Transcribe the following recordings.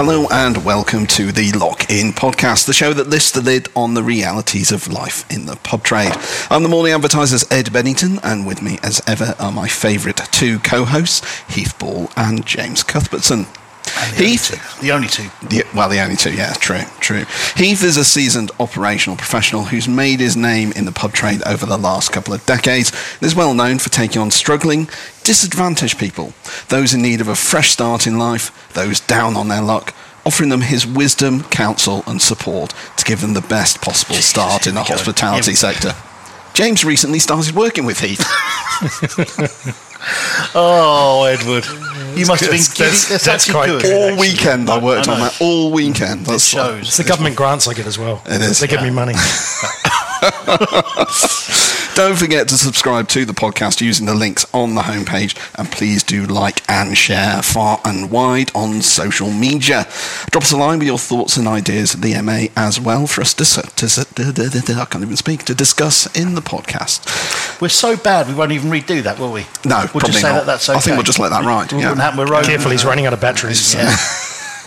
Hello and welcome to the Lock In podcast, the show that lifts the lid on the realities of life in the pub trade. I'm the morning advertiser's Ed Bennington, and with me, as ever, are my favourite two co-hosts, Heath Ball and James Cuthbertson. Heath, The only two. the, well, the only two, yeah, true, true. Heath is a seasoned operational professional who's made his name in the pub trade over the last couple of decades and is well known for taking on struggling, disadvantaged people, those in need of a fresh start in life, those down on their luck, offering them his wisdom, counsel, and support to give them the best possible start in the hospitality sector. James recently started working with Heath. Oh, Edward. You must have been That's- giddy. that's- That's, that's actually quite good. good. All actually. weekend I worked I on that. All weekend. It That's shows. It's the government grants I get as well. It is. They give me money. Don't forget to subscribe to the podcast using the links on the homepage, and please do like and share far and wide on social media. Drop us a line with your thoughts and ideas at the MA as well for us to, to, I can't even speak to discuss in the podcast. We're so bad, we won't even redo that, will we? No, we'll probably just say not. that that's okay. I think we'll just let that ride, We yeah. wouldn't happen with Rogan. Careful, he's running out of batteries. Yeah.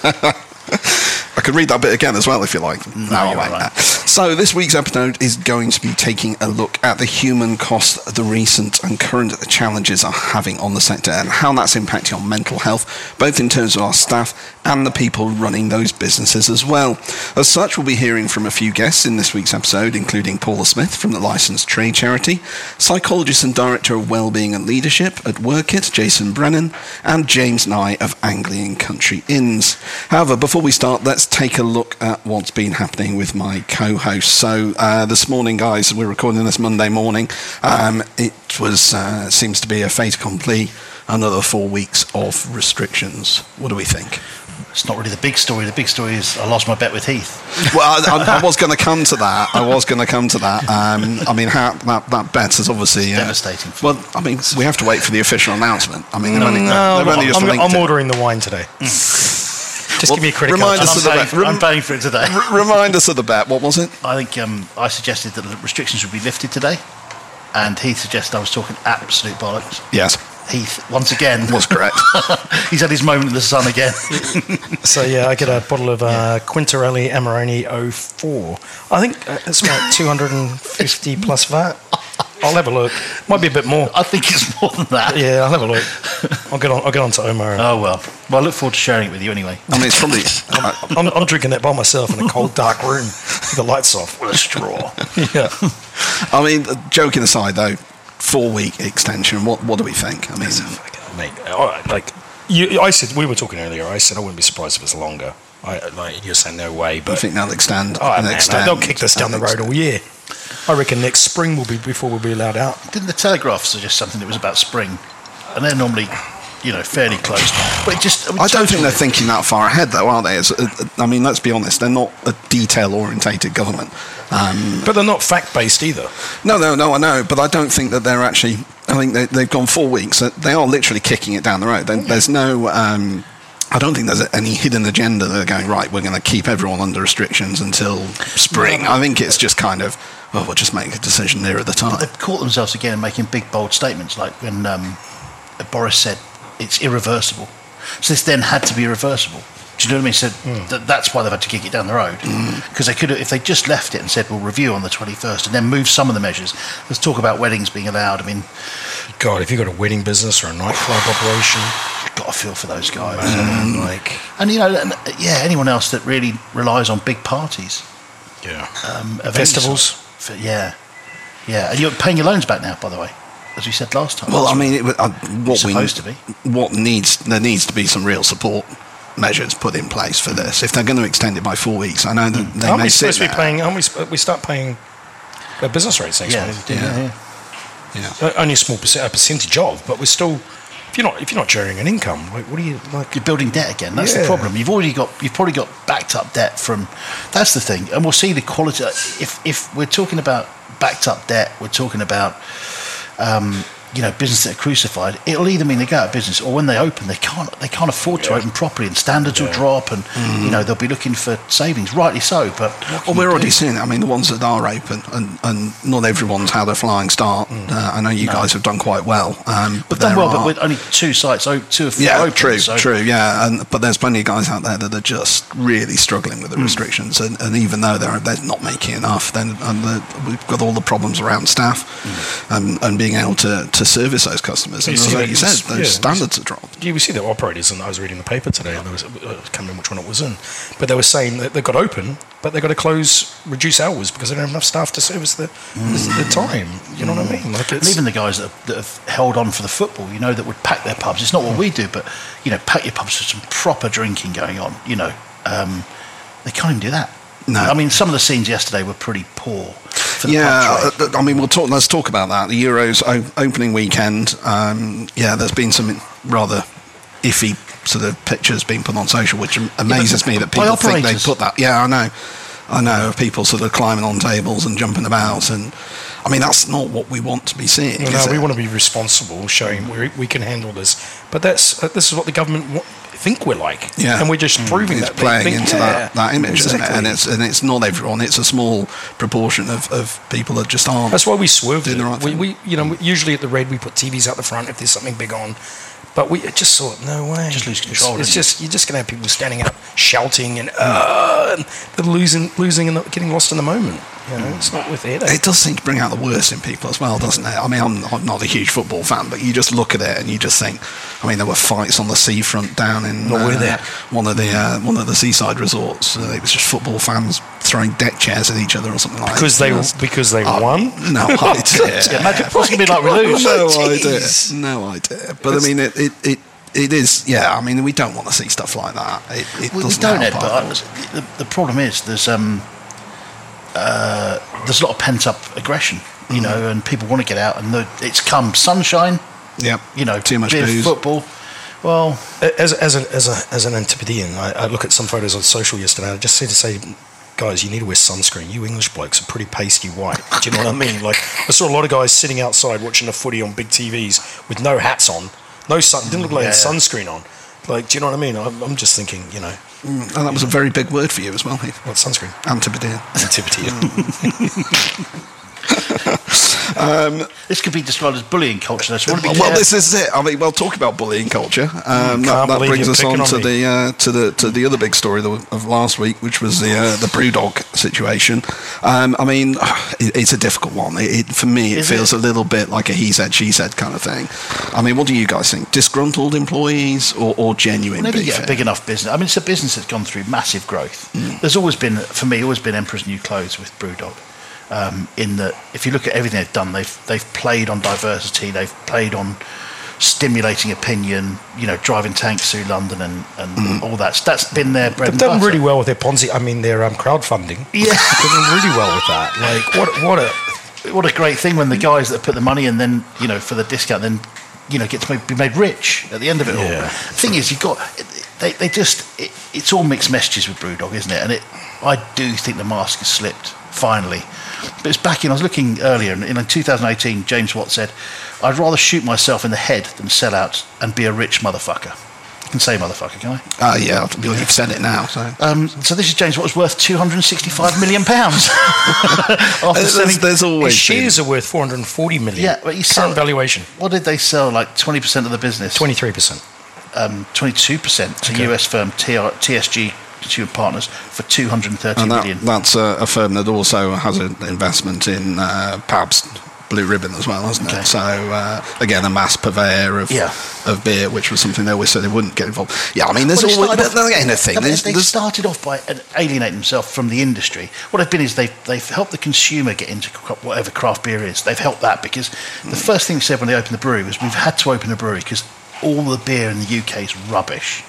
I could read that bit again as well if you like. Mm, no, I you're won't. right. So this week's episode is going to be taking a look at the human cost the recent and current challenges are having on the sector and how that's impacting on mental health, both in terms of our staff and the people running those businesses as well. As such, we'll be hearing from a few guests in this week's episode, including Paula Smith from the Licensed Trade Charity, psychologist and director of Wellbeing and Leadership at Wrkit, Jason Brennan, and James Nye of Anglian Country Inns. However, before we start, let's take a look at what's been happening with my co-host. So uh, this morning, guys, we're recording this Monday morning. Um, it was uh, seems to be a fait accompli. Another four weeks of restrictions. What do we think? It's not really the big story. The big story is I lost my bet with Heath. Well, I, I, I was going to come to that. I was going to come to that. Um, I mean, how, that, that bet is obviously uh, Devastating Well, I mean, we have to wait for the official announcement. I mean, only, No, only just I'm, I'm it. ordering the wine today. Just Well, give me a credit remind card. us of the I'm, paying bet. for, I'm paying for it today. R- remind us of the bet. What was it? I think um, I suggested that the restrictions would be lifted today, and Heath suggested I was talking absolute bollocks. Yes, Heath, once again, was correct. he's had his moment in the sun again. So yeah, I get a bottle of uh, Quintarelli Amarone 04. I think uh, it's about 250 plus VAT. I'll have a look. Might be a bit more. I think it's more than that. Yeah, I'll have a look. I'll get on. I'll get on to Omar. Oh well. Well, I look forward to sharing it with you anyway. I mean, it's probably. I'm, I'm drinking it by myself in a cold, dark room with the lights off. With a straw. Yeah. I mean, uh, joking aside, though, four week extension. What what do we think? I mean, Mate, all right, like you, I said, we were talking earlier. I said I wouldn't be surprised if it's longer. I like you're saying no way, but I think they'll extend. oh, and man, extend, they'll kick this down the road extend. all year. I reckon next spring will be before we'll be allowed out. Didn't the Telegraph suggest something that was about spring? And they're normally, you know, fairly close. But just. I don't think they're thinking that far ahead, though, are they? It's, uh, I mean, let's be honest. They're not a detail-orientated government. Um, But they're not fact based either. No, no, no, I know, but I don't think that they're actually. I think they, they've gone four weeks. They are literally kicking it down the road. There's no. Um, I don't think there's any hidden agenda. They're going right. We're going to keep everyone under restrictions until spring. I think it's just kind of. Well, we'll just make a decision there at the time. They've caught themselves again making big, bold statements, like when um, Boris said it's irreversible. So this then had to be irreversible. Do you know what I mean? So th- that's why they've had to kick it down the road. Because they could, have, if they just left it and said we'll review on the 21st, and then move some of the measures. Let's talk about weddings being allowed. I mean, God, if you've got a wedding business or a nightclub operation, you've got to feel for those guys. man, like And you know, and, uh, yeah, anyone else that really relies on big parties, yeah, um, events. Festivals. For- yeah, yeah. And you're paying your loans back now, by the way, as we said last time. Well, I mean, it, uh, what supposed we to be. what needs there needs to be some real support measures put in place for this. If they're going to extend it by four weeks, I know that they aren't may we supposed to be paying? Aren't we? We start paying business rates next yeah, month. yeah, Yeah. yeah. Yeah. Only a small percent, a percentage of, but we're still. If you're not, if you're not generating an income, like, what do you like? You're building debt again. That's the problem. You've already got. You've probably got backed up debt from. That's the thing, and we'll see the quality. If if we're talking about backed up debt, we're talking about um, you know, business that are crucified, it'll either mean they go out of business or when they open, they can't they can't afford to open properly, and standards will drop, and you mm. know they'll be looking for savings, rightly so. But Well, we're already do? seeing it. I mean, the ones that are open, and, and not everyone's had a flying start. Mm. Uh, I know you guys have done quite well. Um, We've done there well, are- but with only two sites, o- two or four yeah, open. true, so true, yeah. And but there's plenty of guys out there that are just really struggling with the mm. restrictions, and, and even though they're they're not making enough, then and the, we've got all the problems around staff and, and being able to, to service those customers. And like you said, those yeah, standards are dropped. Yeah, we see the operators, and I was reading the paper today, and there was, I can't remember which one it was in, but they were saying that they've got open, but they've got to close, reduce hours because they don't have enough staff to service the, the, the time. You know what I mean? Like even the guys that have, that have held on for the football, you know, that would pack their pubs. It's not what we do, but you know, pack your pubs with some proper drinking going on. You know, um, they can't even do that. No. I mean, some of the scenes yesterday were pretty poor. Yeah, uh, I mean, we'll talk. Let's talk about that. The Euros opening weekend. Um, yeah, there's been some rather iffy sort of pictures being put on social, which am- amazes me that people think they put that. Yeah, I know, I know of people sort of climbing on tables and jumping about, and I mean that's not what we want to be seeing. No, no, we want to be responsible, showing we, we can handle this. But that's uh, this is what the government think we're like, Yeah. and we're just proving it's that playing think- into yeah, that, that image, isn't it? And it's and it's not everyone. It's a small proportion of, of people that just aren't. That's why we swerved Doing it. the right we, we, you know, usually at the red we put TVs out the front if there's something big on. But we just thought, no way. Just lose control, It's, you? just you're just going to have people standing up, shouting, and, uh, and they're losing, losing, and getting lost in the moment. You know, it's not worth it. It does seem to bring out the worst in people as well, doesn't it? I mean, I'm, I'm not a huge football fan, but you just look at it and you just think. I mean, there were fights on the seafront down in Not were uh, there. one of the uh, one of the seaside resorts. Uh, it was just football fans throwing deck chairs at each other or something like because that. they Yes. because they Oh, won. No idea. Yeah, imagine what's going to be like we lose. no Jeez. idea. No idea. But I mean, it, it, it, it is. Yeah, I mean, we don't want to see stuff like that. It, it We, we doesn't don't, Ed, but our I- cause. the, the problem is there's um uh, there's a lot of pent up aggression, you know, and people want to get out, and the, it's come sunshine, Yep. you know, too much booze. football. Well, As, as, a, as, a, as an Antipodean, I, I look at some photos on social yesterday. I just said to say, guys, you need to wear sunscreen. You English blokes are pretty pasty white. Do you know what I mean? Like, I saw a lot of guys sitting outside watching the footy on big TVs with no hats on, no sun. Didn't look like they had Yeah. sunscreen on. Like, do you know what I mean? I'm, I'm just thinking, you know, Mm, and that was a very big word for you as well, Heath. what sunscreen? Antipodean. Antipodean. this could be described as bullying culture. So I want to be Well, careful. this is it. I mean, well, talk about bullying culture. Um, that, that brings us on picking to the uh, to the to the other big story of last week, which was the uh, the BrewDog situation. Um, I mean, it, it's a difficult one. It, it, for me, it Is feels a little bit like a he said she said kind of thing. I mean, what do you guys think? Disgruntled employees or, or genuine Whenever you get a big enough business, I mean, it's a business that's gone through massive growth. Mm. There's always been, for me, always been Emperor's New Clothes with Brewdog. Um, in that, if you look at everything they've done, they've they've played on diversity, they've played on stimulating opinion, you know, driving tanks through London and, and Mm. all that. That's been their bread They've done butter. really well with their Ponzi. I mean, their um, crowdfunding. Yeah. They've done really well with that. Like, what, what a. What a great thing when the guys that put the money in, then you know, for the discount, then you know, get to be made rich at the end of it all. Yeah. The thing is, you've got they, they just it, it's all mixed messages with BrewDog, isn't it? And it, I do think the mask has slipped finally. But it's back in. I was looking earlier, and in 2018, James Watt said, "I'd rather shoot myself in the head than sell out and be a rich motherfucker." I can say motherfucker, can I? Ah, yeah, you've said it now. So. Um, so this is James Watt was worth 265 million pounds after There's, selling there's always His been- shares are worth 440 million. Yeah, but you current valuation What did they sell? Like twenty percent of the business. 23%. Um, Twenty-two percent to Okay. US firm TR, TSG Partners for two hundred and thirty And million. that's a, a firm that also has an investment in uh, Pabst Blue Ribbon as well, hasn't Okay. it? So uh, again, a mass purveyor of Yeah. of beer, which was something they always said they wouldn't get involved. Yeah, I mean, there's Well, always off- again a thing. No, but There's, they there's- started off by alienating themselves from the industry. What they've been is they've, they've helped the consumer get into whatever craft beer is. They've helped that because the first thing they said when they opened the brewery was we've had to open a brewery because all the beer in the UK is rubbish.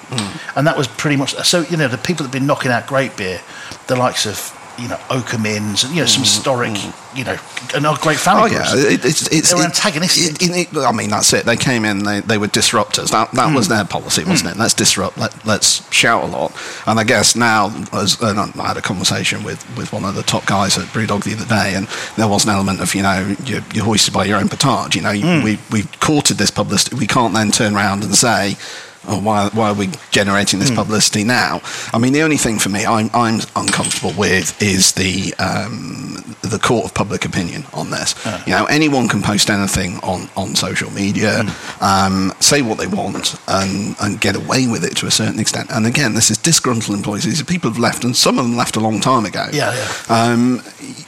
And that was pretty much so. You know, the people that have been knocking out great beer, the likes of you know Oakham Inns and you know some mm, historic mm. you know and our great family Mm, Oh yeah, it, it's it's They were it- antagonistic. it- I mean, that's it. They came in. They, they were disruptors. That that was mm. their policy, wasn't it? Let's disrupt. Let, let's shout a lot. And I guess now, as and I had a conversation with, with one of the top guys at BrewDog the other day, and there was an element of you know you're, you're hoisted by your own petard. You know, you we we courted this publicity. We can't then turn around and say. Oh, why, why are we generating this publicity now? I mean, the only thing for me I'm, I'm uncomfortable with is the um, the court of public opinion on this. You know, anyone can post anything on, on social media, um, say what they want, and, and get away with it to a certain extent. And again, this is disgruntled employees. These are people who've left, and some of them left a long time ago. Yeah, yeah. Um,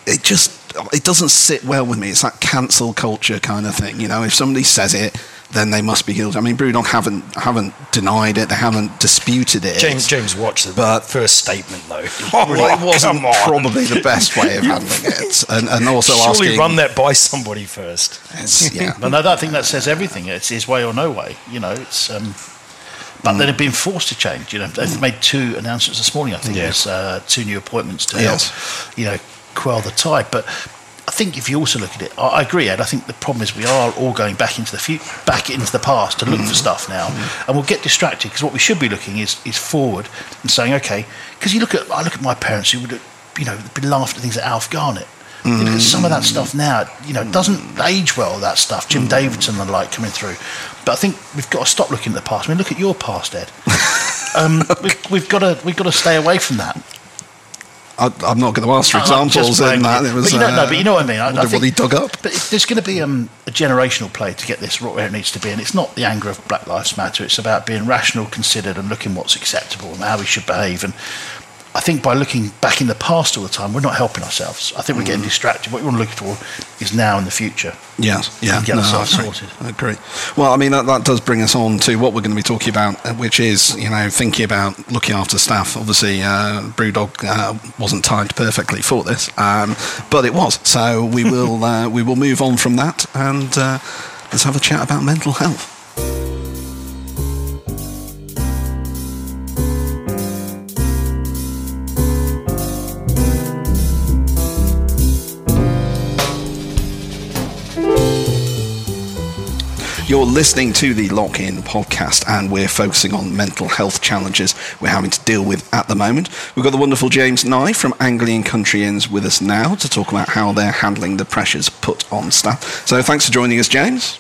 it just it doesn't sit well with me. It's that cancel culture kind of thing. You know, if somebody says it, then they must be guilty. I mean, Brewdog haven't haven't denied it. They haven't disputed it. James James watched the But- first statement though. Oh, well, it wasn't probably the best way of handling it, and, and also Surely asking. run that by somebody first. Yeah, And I think that says everything. It's his way or no way. You know, it's. Um, but they've been forced to change. You know, they've made two announcements this morning. I think Yeah. there's uh, two new appointments to Yes. help, you know, quell the tide. But I think if you also look at it, I, I agree, Ed. I think the problem is we are all going back into the fu- back into the past to look for mm. stuff now, mm. and we'll get distracted because what we should be looking is is forward and saying, okay, because you look at I look at my parents who would, have, you know, been laughing at things like Alf Garnett. You look at mm. some of that stuff now, you know, it doesn't age well, that stuff. Jim Davidson and the like coming through. But I think we've got to stop looking at the past. I mean, look at your past, Ed. Um, we've, we've got to we've got to stay away from that. I, I'm not going to ask for examples in that. It was, but you know, uh, no, but you know what I mean. I, I wonder what think- he dug up. But there's going to be um, a generational play to get this right where it needs to be, and it's not the anger of Black Lives Matter. It's about being rational, considered, and looking what's acceptable and how we should behave. And I think by looking back in the past all the time, we're not helping ourselves. I think we're Mm. getting distracted. What you want to look for is now and the future. Yes, yeah, and get no, ourselves I agree. sorted. I agree. Well, I mean that, that does bring us on to what we're going to be talking about, uh, which is you know thinking about looking after staff. Obviously, uh, BrewDog uh, wasn't timed perfectly for this, um, but it was. So we will uh, we will move on from that and uh, let's have a chat about mental health. You're listening to the Lock In podcast, and we're focusing on mental health challenges we're having to deal with at the moment. We've got the wonderful James Nye from Anglian Country Inns with us now to talk about how they're handling the pressures put on staff. So, thanks for joining us, James.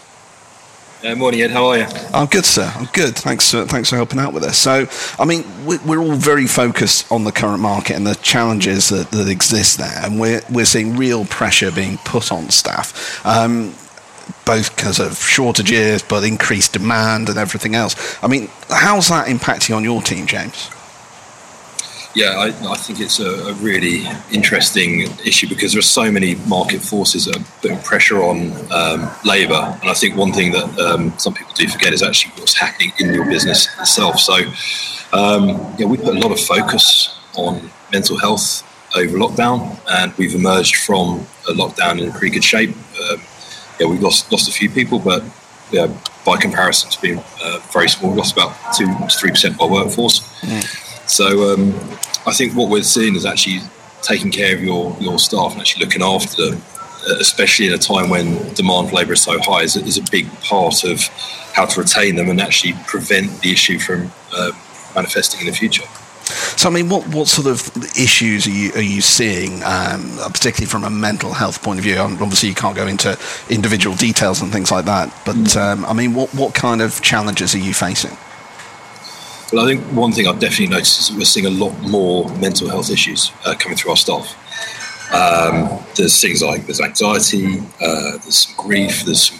Uh, morning, Ed. How are you? I'm good, sir. I'm good. Thanks, for, thanks for helping out with us. So, I mean, we- we're all very focused on the current market and the challenges that, that exist there, and we're we're seeing real pressure being put on staff. Um, both because of shortages, but increased demand and everything else. I mean, how's that impacting on your team, James? Yeah, I, I think it's a, a really interesting issue because there are so many market forces that are putting pressure on um, labour. And I think one thing that um, some people do forget is actually what's happening in your business itself. So, um, yeah, we put a lot of focus on mental health over lockdown, and we've emerged from a lockdown in pretty good shape. Um, yeah, we've lost lost a few people, but yeah, by comparison, it's been uh, very small. We lost about two to three percent of our workforce. So um, I think what we're seeing is actually taking care of your, your staff and actually looking after them, uh, especially in a time when demand for labour is so high, is, is a big part of how to retain them and actually prevent the issue from uh, manifesting in the future. So, I mean, what, what sort of issues are you, are you seeing, um, particularly from a mental health point of view? Um, Obviously, you can't go into individual details and things like that, but um, I mean, what, what kind of challenges are you facing? Well, I think one thing I've definitely noticed is we're seeing a lot more mental health issues uh, coming through our staff. Um, there's things like there's anxiety, uh, there's some grief, there's some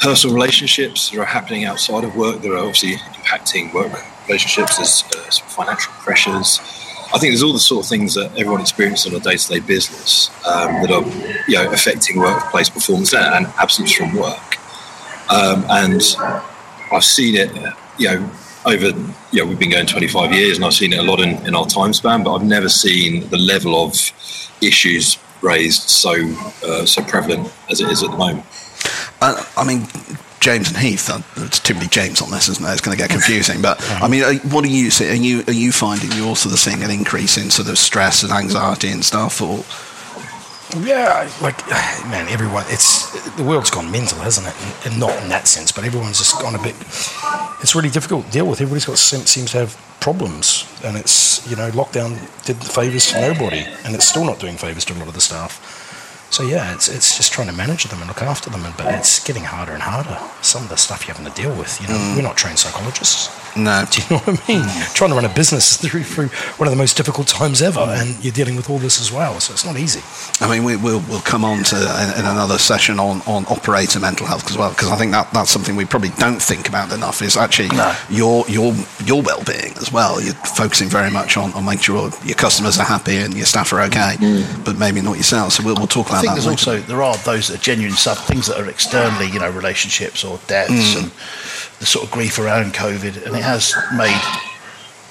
personal relationships that are happening outside of work that are obviously impacting work relationships. There's uh, financial pressures. I think there's all the sort of things that everyone experiences on a day-to-day business um, that are, you know, affecting workplace performance and, absence from work. Um, and I've seen it, you know, over, you know, we've been going 25 years and I've seen it a lot in, in our time span, but I've never seen the level of issues raised so uh, so prevalent as it is at the moment. I mean, James and Heath. uh, There's too many James on this, isn't there? It's going to get confusing. But I mean, uh, what do you see? Are you are you finding you're sort of seeing an increase in sort of stress and anxiety and stuff, or Yeah, like man, everyone. It's the world's gone mental, hasn't it? And, and not in that sense, but everyone's just gone a bit. It's really difficult to deal with. Everybody's got seems to have problems, and it's you know lockdown did favors to nobody, and it's still not doing favors to a lot of the staff. So yeah, it's it's just trying to manage them and look after them, and but it's getting harder and harder. Some of the stuff you're having to deal with, you know, mm. we're not trained psychologists. No? Do you know what I mean? Hmm. Trying to run a business through through one of the most difficult times ever, and you're dealing with all this as well. So it's not easy. I mean, we, we'll we'll come on to in, in another session on, on operator mental health as well, because I think that that's something we probably don't think about enough. Is actually No. your your your well being as well. You're focusing very much on, on making sure your customers are happy and your staff are okay, hmm. but maybe not yourself. So we'll, we'll talk about I think that. there's later. also there are those that are genuine stuff, things that are externally, you know, relationships or deaths hmm. and the sort of grief around COVID, and it has made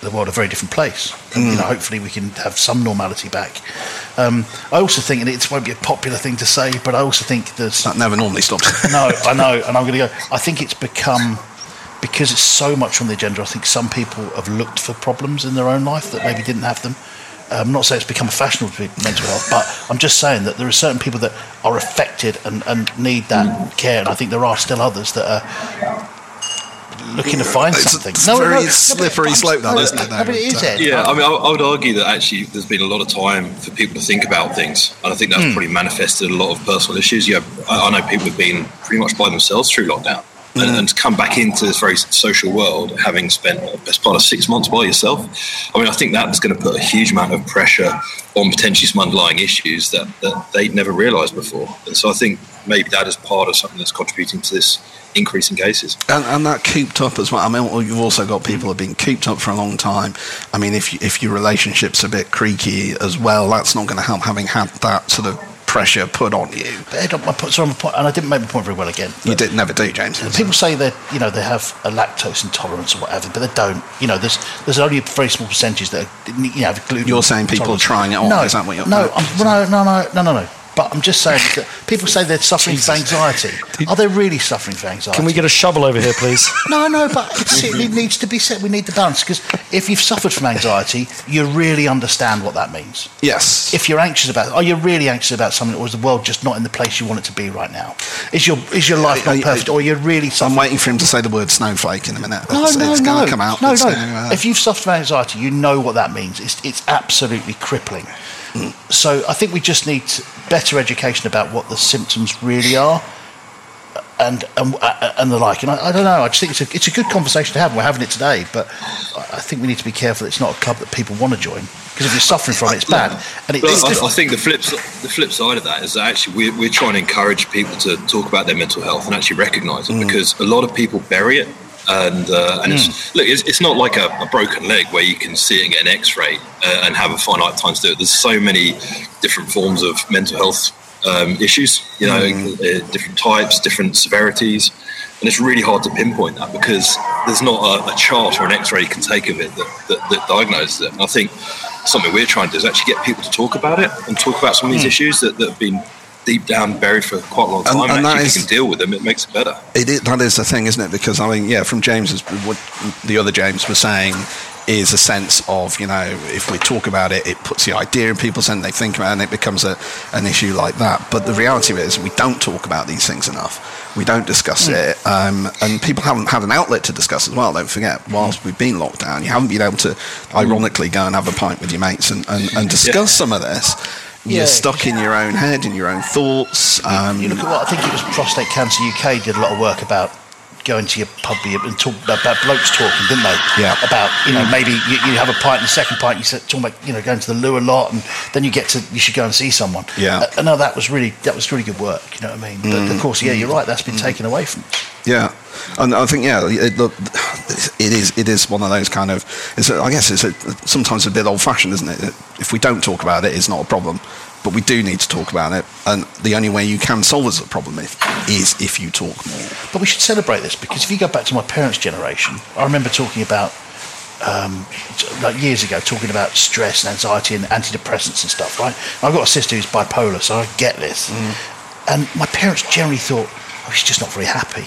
the world a very different place. And you know, mm. hopefully we can have some normality back. Um, I also think, and it won't be a popular thing to say, but I also think there's that never normally stops. no, I know, and I'm going to go. I think it's become because it's so much on the agenda. I think some people have looked for problems in their own life that maybe didn't have them. I'm not saying it's become a fashionable to be mental health, but I'm just saying that there are certain people that are affected and, and need that mm. care, and I think there are still others that are looking to find It's a- something. it's a very slippery but- slope, that, no, isn't it, No, but it is, Ed. Yeah, I mean, I, I would argue that actually there's been a lot of time for people to think about things, and I think that's hmm. probably manifested a lot of personal issues. Yeah, I, I know people have been pretty much by themselves through lockdown, and, hmm. and to come back into this very social world, having spent the best part of six months by yourself, I mean, I think that's going to put a huge amount of pressure on potentially some underlying issues that, that they'd never realised before. And so I think maybe that is part of something that's contributing to this increase in cases. And, and that cooped up as well. I mean, you've also got people who have been cooped up for a long time. I mean, if you, if your relationship's a bit creaky as well, that's not going to help. Having had that sort of pressure put on you, But Ed, my point, sorry, my point, and I didn't make my point very well again. you did never do, James. People say that you know they have a lactose intolerance or whatever, but they don't. You know, there's there's only a very small percentage that are, you know have gluten. You're saying people are trying it on, No, is that what you're- no, I'm, no, no, no, no, no, no. But I'm just saying that people say they're suffering from anxiety. Are they really suffering from anxiety? Can we get a shovel over here, please? No, no, but it's, it needs to be said. We need the balance because if you've suffered from anxiety, you really understand what that means. Yes. If you're anxious about, are you really anxious about something, or is the world just not in the place you want it to be right now? Is your is your life I- not I- perfect, or you're really I'm waiting for him to say the word snowflake in a minute. No, it's no, it's no. going to come out. No, It's no. uh, if you've suffered from anxiety, you know what that means. It's, it's absolutely crippling. So I think we just need better education about what the symptoms really are. And, and uh, and the like, and I, I don't know. I just think it's a it's a good conversation to have. and We're having it today, but I think we need to be careful. It's not a club that people want to join because if you're suffering from it, it's bad. And it, But I, I think the flip the flip side of that is that actually we're, we're trying to encourage people to talk about their mental health and actually recognise it Mm. because a lot of people bury it. And uh, and Mm. it's look, it's, it's not like a, a broken leg where you can see it and get an X-ray uh, and have a finite time to do it. There's so many different forms of mental health um, issues, you know, Mm. different types, different severities, and it's really hard to pinpoint that because there's not a, a chart or an X-ray you can take of it that, that, that diagnoses it. And I think something we're trying to do is actually get people to talk about it and talk about some of these issues that, that have been deep down buried for quite a long time. and And, that actually, is- if you can deal with them, it makes it better. It is, that is the thing, isn't it? Because I mean, yeah, from James's what the other James was saying is a sense of you know if we talk about it, it puts the idea in people's head, and they think about it, and it becomes a, an issue like that. But the reality of it is we don't talk about these things enough. We don't discuss it, um, and people haven't had an outlet to discuss as well. Don't forget, whilst we've been locked down, you haven't been able to, ironically, go and have a pint with your mates and, and, and discuss some of this. You're Yeah. stuck in your own head, in your own thoughts. Um, you look at what I think it was Prostate Cancer UK did a lot of work about going into your pub and talk about, blokes talking, didn't they? Yeah. About you know maybe you, you have a pint and the second pint you said talking about you know going to the loo a lot and then you get to you should go and see someone. Yeah. Uh, no, that was really that was really good work. You know what I mean? But of course, yeah, you're right. That's been taken away from. us. Yeah, and I think yeah, it, look, it is it is one of those kind of. It's a, I guess it's a, sometimes a bit old fashioned, isn't it? If we don't talk about it, it's not a problem, but we do need to talk about it, and the only way you can solve the problem if, is if you talk more. But we should celebrate this because if you go back to my parents' generation, I remember talking about um, like years ago, talking about stress and anxiety and antidepressants and stuff. Right? I've got a sister who's bipolar, so I get this. And my parents generally thought, "Oh, she's just not very happy."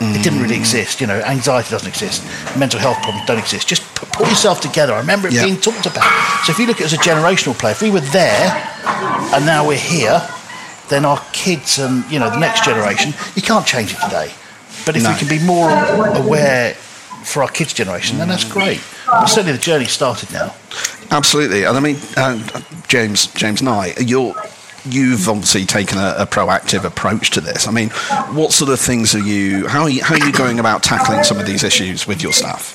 It didn't really exist. You know, anxiety doesn't exist. Mental health problems don't exist. Just put, put yourself together. I remember it Yeah. being talked about. So if you look at it as a generational play, if we were there and now we're here, then our kids and you know the next generation, you can't change it today. But if No. we can be more aware for our kids' generation, then that's great. But certainly the journey started now. Absolutely, and I mean, uh, James, James Nye, you're. You've obviously taken a, a proactive approach to this. I mean, what sort of things are you? How are you, how are you going about tackling some of these issues with your staff?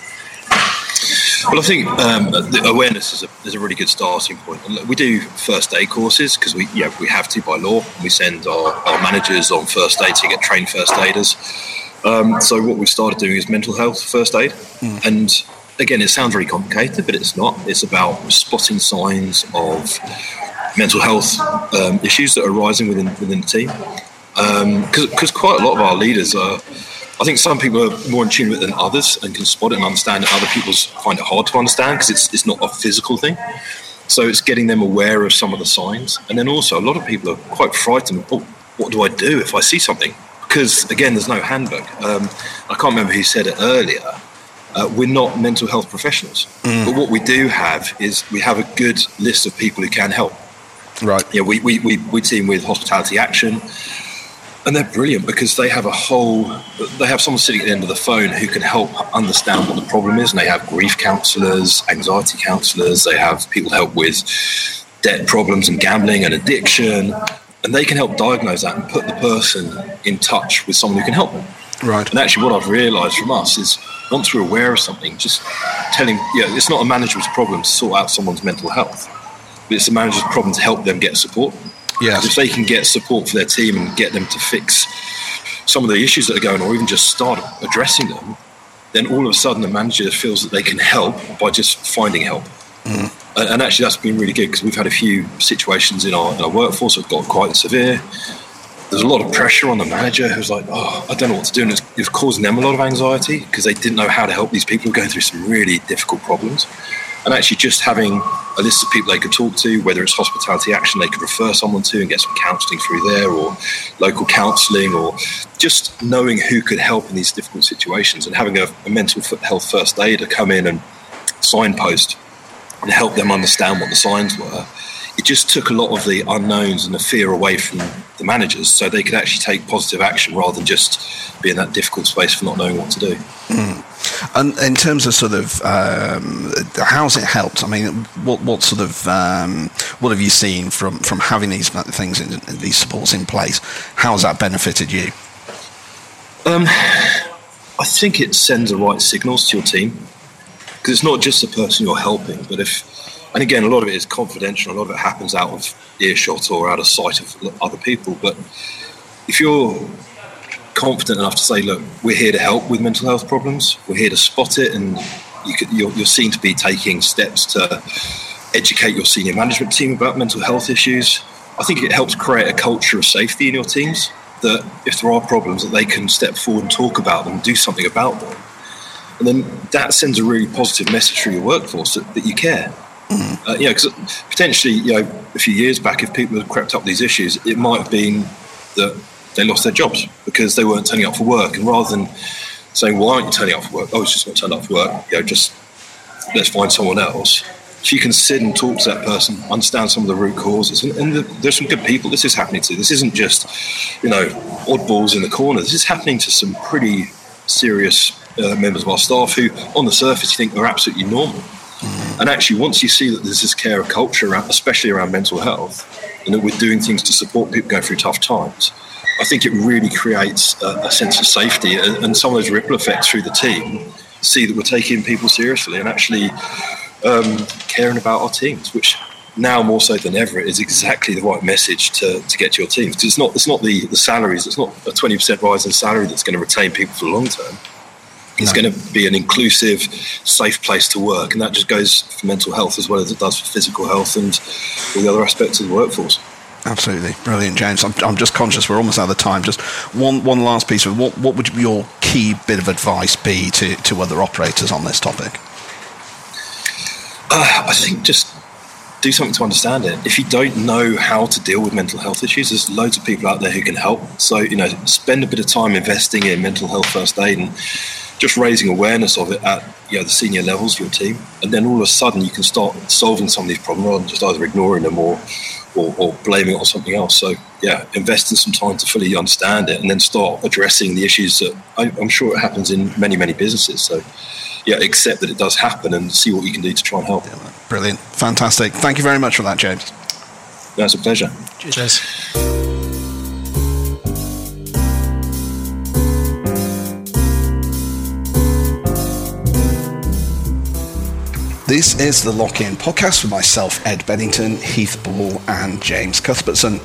Well, I think um, the awareness is a, is a really good starting point. We do first aid courses because we yeah we have to by law. We send our, our managers on first aid to get trained first aiders. Um, so what we've started doing is mental health first aid, and again, it sounds very complicated, but it's not. It's about spotting signs of mental health um, issues that are arising within within the team. Because quite a lot of our leaders are, I think some people are more in tune with it than others and can spot it and understand it. Other people find it hard to understand because it's it's not a physical thing. So it's getting them aware of some of the signs, and then also a lot of people are quite frightened. Oh, what do I do if I see something? Because again, there's no handbook. Um, I can't remember who said it earlier. Uh, we're not mental health professionals, but what we do have is we have a good list of people who can help. Right. Yeah, we, we, we, we team with Hospitality Action, and they're brilliant because they have a whole, they have someone sitting at the end of the phone who can help understand what the problem is. And they have grief counsellors, anxiety counsellors, they have people to help with debt problems and gambling and addiction. And they can help diagnose that and put the person in touch with someone who can help them. Right. And actually, what I've realised from us is once we're aware of something, just telling, yeah, it's not a manager's problem to sort out someone's mental health, but it's the manager's problem to help them get support. Yes. If they can get support for their team and get them to fix some of the issues that are going on, or even just start addressing them, then all of a sudden the manager feels that they can help by just finding help. Mm. And, and actually, that's been really good because we've had a few situations in our, in our workforce that have got quite severe. There's a lot of pressure on the manager who's like, oh, I don't know what to do. And it's, it's causing them a lot of anxiety because they didn't know how to help these people going through some really difficult problems. And actually, just having a list of people they could talk to, whether it's hospitality action they could refer someone to and get some counselling through there, or local counselling, or just knowing who could help in these difficult situations and having a, a mental health first aider come in and signpost and help them understand what the signs were. It just took a lot of the unknowns and the fear away from the managers so they could actually take positive action rather than just be in that difficult space for not knowing what to do. And in terms of sort of um, how's it helped? I mean, what what sort of um, what have you seen from from having these things in, these supports in place? How has that benefited you? Um, I think it sends the right signals to your team because it's not just the person you're helping, but if, and again, a lot of it is confidential. A lot of it happens out of earshot or out of sight of other people. But if you're confident enough to say, look, we're here to help with mental health problems, we're here to spot it, and you you're seen to be taking steps to educate your senior management team about mental health issues. I think it helps create a culture of safety in your teams that if there are problems, that they can step forward and talk about them, do something about them. And then that sends a really positive message through your workforce that, that you care. Uh, you know, because potentially, you know, a few years back, if people had crept up these issues, it might have been that they lost their jobs because they weren't turning up for work. And rather than saying, "Why aren't you turning up for work?" Oh, it's just not turned up for work. You know, just let's find someone else. She can sit and talk to that person, understand some of the root causes, and, and there's some good people this is happening to. This isn't just, you know, oddballs in the corner. This is happening to some pretty serious uh, members of our staff who, on the surface, you think are absolutely normal. And actually, once you see that there's this care of culture, around, especially around mental health, and that we're doing things to support people going through tough times, I think it really creates a, a sense of safety and, and some of those ripple effects through the team see that we're taking people seriously and actually um, caring about our teams, which now more so than ever is exactly the right message to, to get to your teams. It's not it's not the, the salaries, it's not a twenty percent rise in salary that's going to retain people for the long term. It's No. going to be an inclusive, safe place to work, and that just goes for mental health as well as it does for physical health and all the other aspects of the workforce. Absolutely brilliant, James. I'm, I'm just conscious we're almost out of time. Just one one last piece of what what would your key bit of advice be to, to other operators on this topic? Uh, I think just do something to understand it. If you don't know how to deal with mental health issues, there's loads of people out there who can help. So, you know, spend a bit of time investing in mental health first aid and just raising awareness of it at you know, the senior levels of your team. And then all of a sudden you can start solving some of these problems rather than just either ignoring them or, or, or blaming it on something else. So, yeah, invest in some time to fully understand it and then start addressing the issues that I, I'm sure it happens in many, many businesses. So, yeah, accept that it does happen and see what you can do to try and help. Brilliant. Fantastic. Thank you very much for that, James. That's a pleasure. Cheers. This is the Lock In podcast with myself, Ed Bennington, Heath Ball, and James Cuthbertson.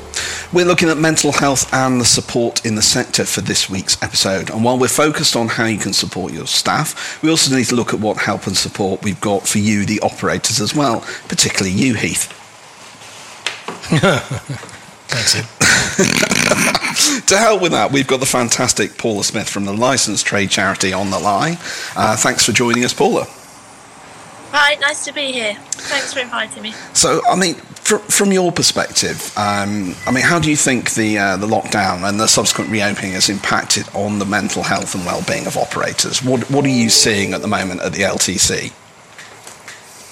We're looking at mental health and the support in the sector for this week's episode. And while we're focused on how you can support your staff, we also need to look at what help and support we've got for you, the operators, as well, particularly you, Heath. Thanks, Ed. to help with that, we've got the fantastic Paula Smith from the Licensed Trade Charity on the line. Uh, thanks for joining us, Paula. Hi, nice to be here. Thanks for inviting me. So, I mean, fr- from your perspective, um, I mean, how do you think the uh, the lockdown and the subsequent reopening has impacted on the mental health and well-being of operators? What What are you seeing at the moment at the LTC?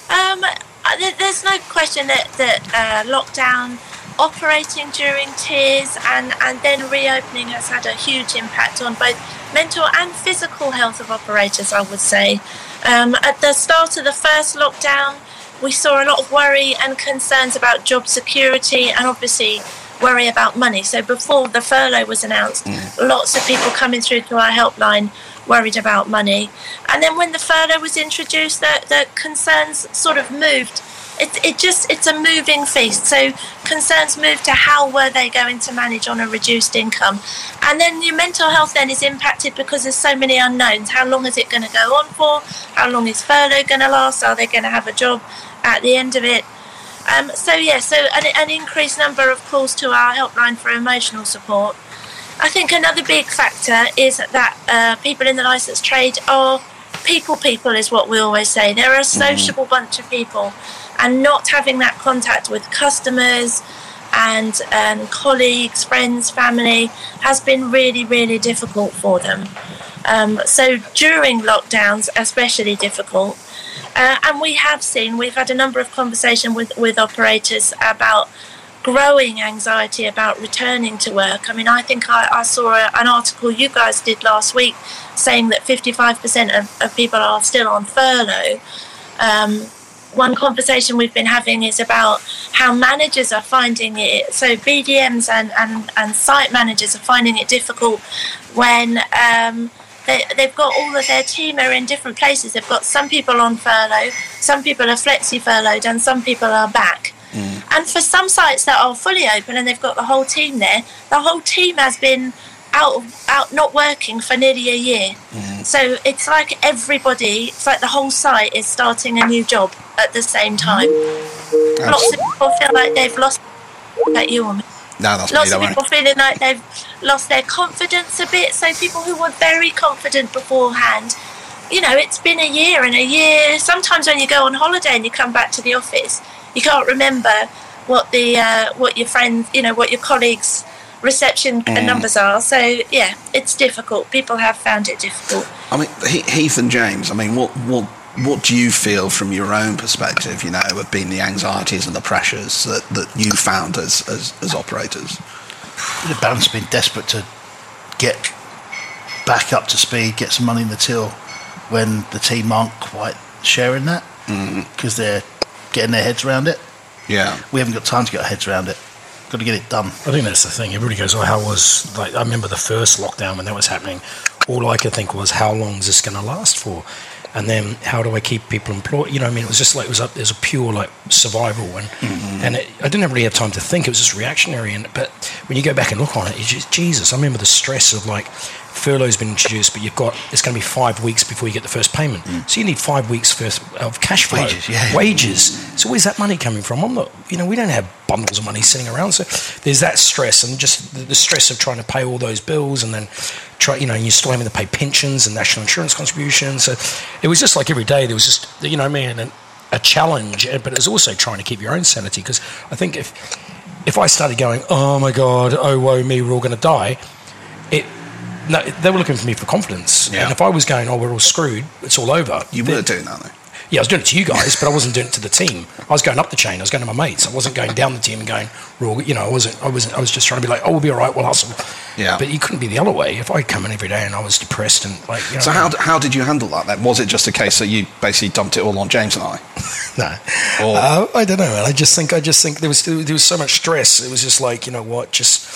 Um, uh, there's no question that that uh, lockdown, operating during tiers, and and then reopening has had a huge impact on both mental and physical health of operators. I would say. Um, at the start of the first lockdown, we saw a lot of worry and concerns about job security, and obviously worry about money. So before the furlough was announced, lots of people coming through to our helpline worried about money. And then when the furlough was introduced, the, the concerns sort of moved. It, it just it's a moving feast. So concerns moved to how were they going to manage on a reduced income, and then your mental health then is impacted because there's so many unknowns. How long is it going to go on for? How long is furlough going to last? Are they going to have a job at the end of it? Um, so yeah, so an, an increased number of calls to our helpline for emotional support. I think another big factor is that uh, people in the licensed trade are people. People is what we always say. They're a sociable bunch of people, and not having that contact with customers and um, colleagues, friends, family has been really, really difficult for them. Um, so during lockdowns, especially difficult. Uh, and we have seen, we've had a number of conversations with, with operators about growing anxiety about returning to work. I mean, I think I, I saw a, an article you guys did last week saying that 55% of, of people are still on furlough. Um, one conversation we've been having is about how managers are finding it. So BDMs and, and, and site managers are finding it difficult when um, they, they've got all of their team are in different places. They've got some people on furlough, some people are flexi furloughed, and some people are back. And for some sites that are fully open and they've got the whole team there, the whole team has been out of, out not working for nearly a year. So it's like everybody, it's like the whole site is starting a new job at the same time. Lots of people feel like they've lost like you or me. No, that's me, Lots don't of worry. people feeling like they've lost their confidence a bit. So people who were very confident beforehand, you know, it's been a year and a year. Sometimes when you go on holiday and you come back to the office, you can't remember what the uh, what your friends, you know, what your colleagues' reception Mm. numbers are. So yeah, it's difficult. People have found it difficult. I mean, Heath and James. I mean, what what what do you feel from your own perspective? You know, have been the anxieties and the pressures that, that you found as, as as operators. The balance has been desperate to get back up to speed, get some money in the till when the team aren't quite sharing that because they're getting their heads around it. Yeah. We haven't got time to get our heads around it. Got to get it done. I think that's the thing. Everybody goes, "Oh, how was like?" I remember the first lockdown when that was happening. All I could think was, "How long is this going to last for?" And then, how do I keep people employed? You know, I mean, it was just like it was a, it was a pure like survival, and mm-hmm. and it, I didn't really have time to think. It was just reactionary. And but when you go back and look on it, it's just Jesus. I remember the stress of like furlough's been introduced, but you've got it's going to be five weeks before you get the first payment. Mm. So you need five weeks first of cash flow, Wages, yeah. wages. So where's that money coming from? I'm not, you know, we don't have bundles of money sitting around. So there's that stress and just the, the stress of trying to pay all those bills and then try, you know, you're still having to pay pensions and national insurance contributions. So it was just like every day there was just, you know, man, and a challenge, eh, but it's also trying to keep your own sanity. Because I think if if I started going, oh my god, oh woe me, we're all going to die, it. No, they were looking for me for confidence, Yeah. and if I was going, oh, we're all screwed, it's all over. You were doing that though. yeah, I was doing it to you guys, but I wasn't doing it to the team. I was going up the chain. I was going to my mates. I wasn't going down the team and going, "We're all-" you know, I wasn't. I wasn't. I was just trying to be like, "Oh, we'll be all right. We'll hustle." Yeah. But you couldn't be the other way. If I come in every day and I was depressed and like, you know, So how, how did you handle that then? Was it just a case that you basically dumped it all on James and I? No, Or- uh, I don't know. I just think I just think there was there was so much stress. It was just like you know what, just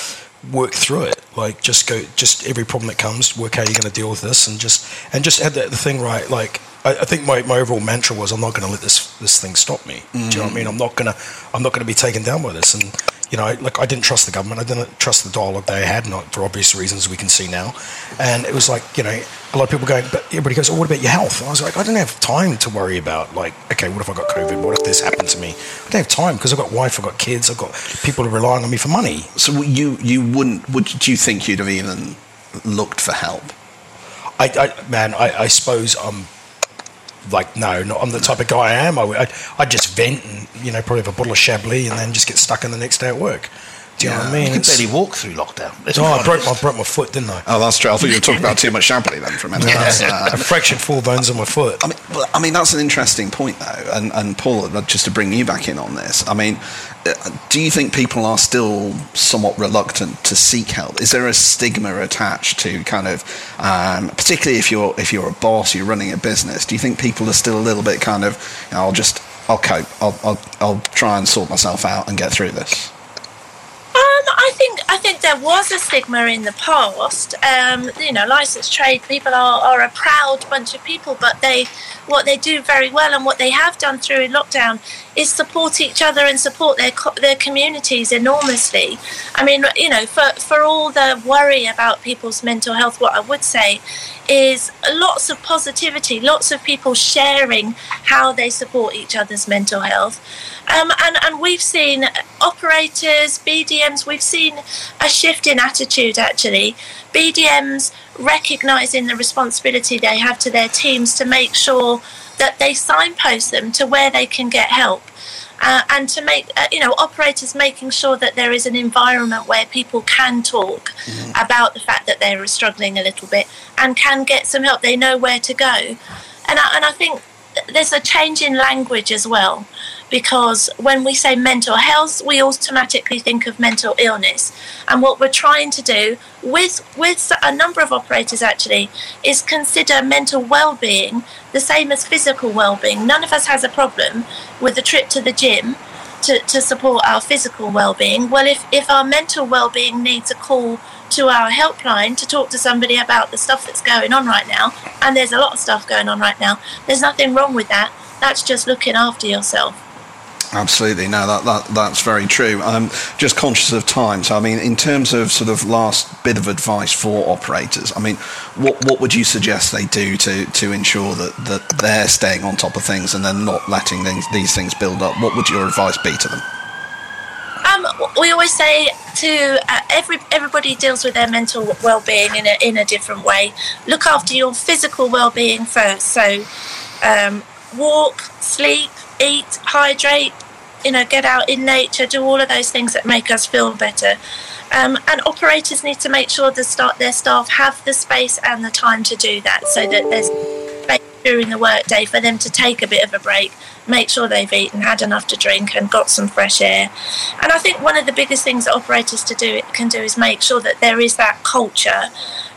work through it. Like just go, just every problem that comes, work how you're going to deal with this, and just and just had the, the thing right. Like I, I think my, my overall mantra was, I'm not going to let this this thing stop me. Do you know what I mm. mean? I'm not gonna I'm not going to be taken down by this. And you know, like I didn't trust the government. I didn't trust the dialogue they had, not for obvious reasons we can see now. And it was like you know, a lot of people going, but everybody goes, oh, what about your health? And I was like, I didn't have time to worry about like, okay, what if I got COVID? What if this happened to me? I don't have time because I've got wife, I've got kids, I've got people relying on me for money. So you you wouldn't? Would do you think you'd have even looked for help? I, I man, I, I suppose I'm like no, not, I'm the type of guy I am. I, I I just vent and you know probably have a bottle of Chablis and then just get stuck in the next day at work. Do you know what I mean? You could barely walk through lockdown. Let's oh, I broke my broke my foot, didn't I? Oh, that's true. I thought you were talking about too much champagne then for a minute. That's, uh, I fractured four bones on my foot. I mean, well, I mean that's an interesting point though, and and Paul, just to bring you back in on this. I mean, do you think people are still somewhat reluctant to seek help? Is there a stigma attached to kind of, um, particularly if you're if you're a boss, you're running a business? Do you think people are still a little bit kind of, you know, I'll just I'll cope, I'll, I'll I'll try and sort myself out and get through this? Um, I think I think there was a stigma in the past. Um, you know, licensed trade people are, are a proud bunch of people, but they what they do very well and what they have done through lockdown is support each other and support their their communities enormously. I mean, you know, for for all the worry about people's mental health, what I would say is lots of positivity, lots of people sharing how they support each other's mental health. Um, and, and we've seen operators, BDMs, we've seen a shift in attitude actually. BDMs recognizing the responsibility they have to their teams to make sure that they signpost them to where they can get help. Uh, and to make uh, you know operators making sure that there is an environment where people can talk about the fact that they're struggling a little bit and can get some help they know where to go and I, and I think th- there's a change in language as well because when we say mental health we automatically think of mental illness. And what we're trying to do with with a number of operators actually is consider mental well-being the same as physical well-being. None of us has a problem with a trip to the gym to, to support our physical well-being. Well if, if our mental well-being needs a call to our helpline to talk to somebody about the stuff that's going on right now and there's a lot of stuff going on right now there's nothing wrong with that. That's just looking after yourself Absolutely, no, that, that that's very true. I'm just conscious of time, so I mean, in terms of sort of last bit of advice for operators, I mean, what what would you suggest they do to to ensure that, that they're staying on top of things and they're not letting these, these things build up? What would your advice be to them? Um, we always say to uh, every everybody deals with their mental well-being in a in a different way. Look after your physical well-being first. So, um, walk, sleep, eat, hydrate. You know, get out in nature. Do all of those things that make us feel better. Um, and operators need to make sure the start their staff have the space and the time to do that, so that there's space during the workday for them to take a bit of a break, make sure they've eaten, had enough to drink, and got some fresh air. And I think one of the biggest things that operators to do can do is make sure that there is that culture.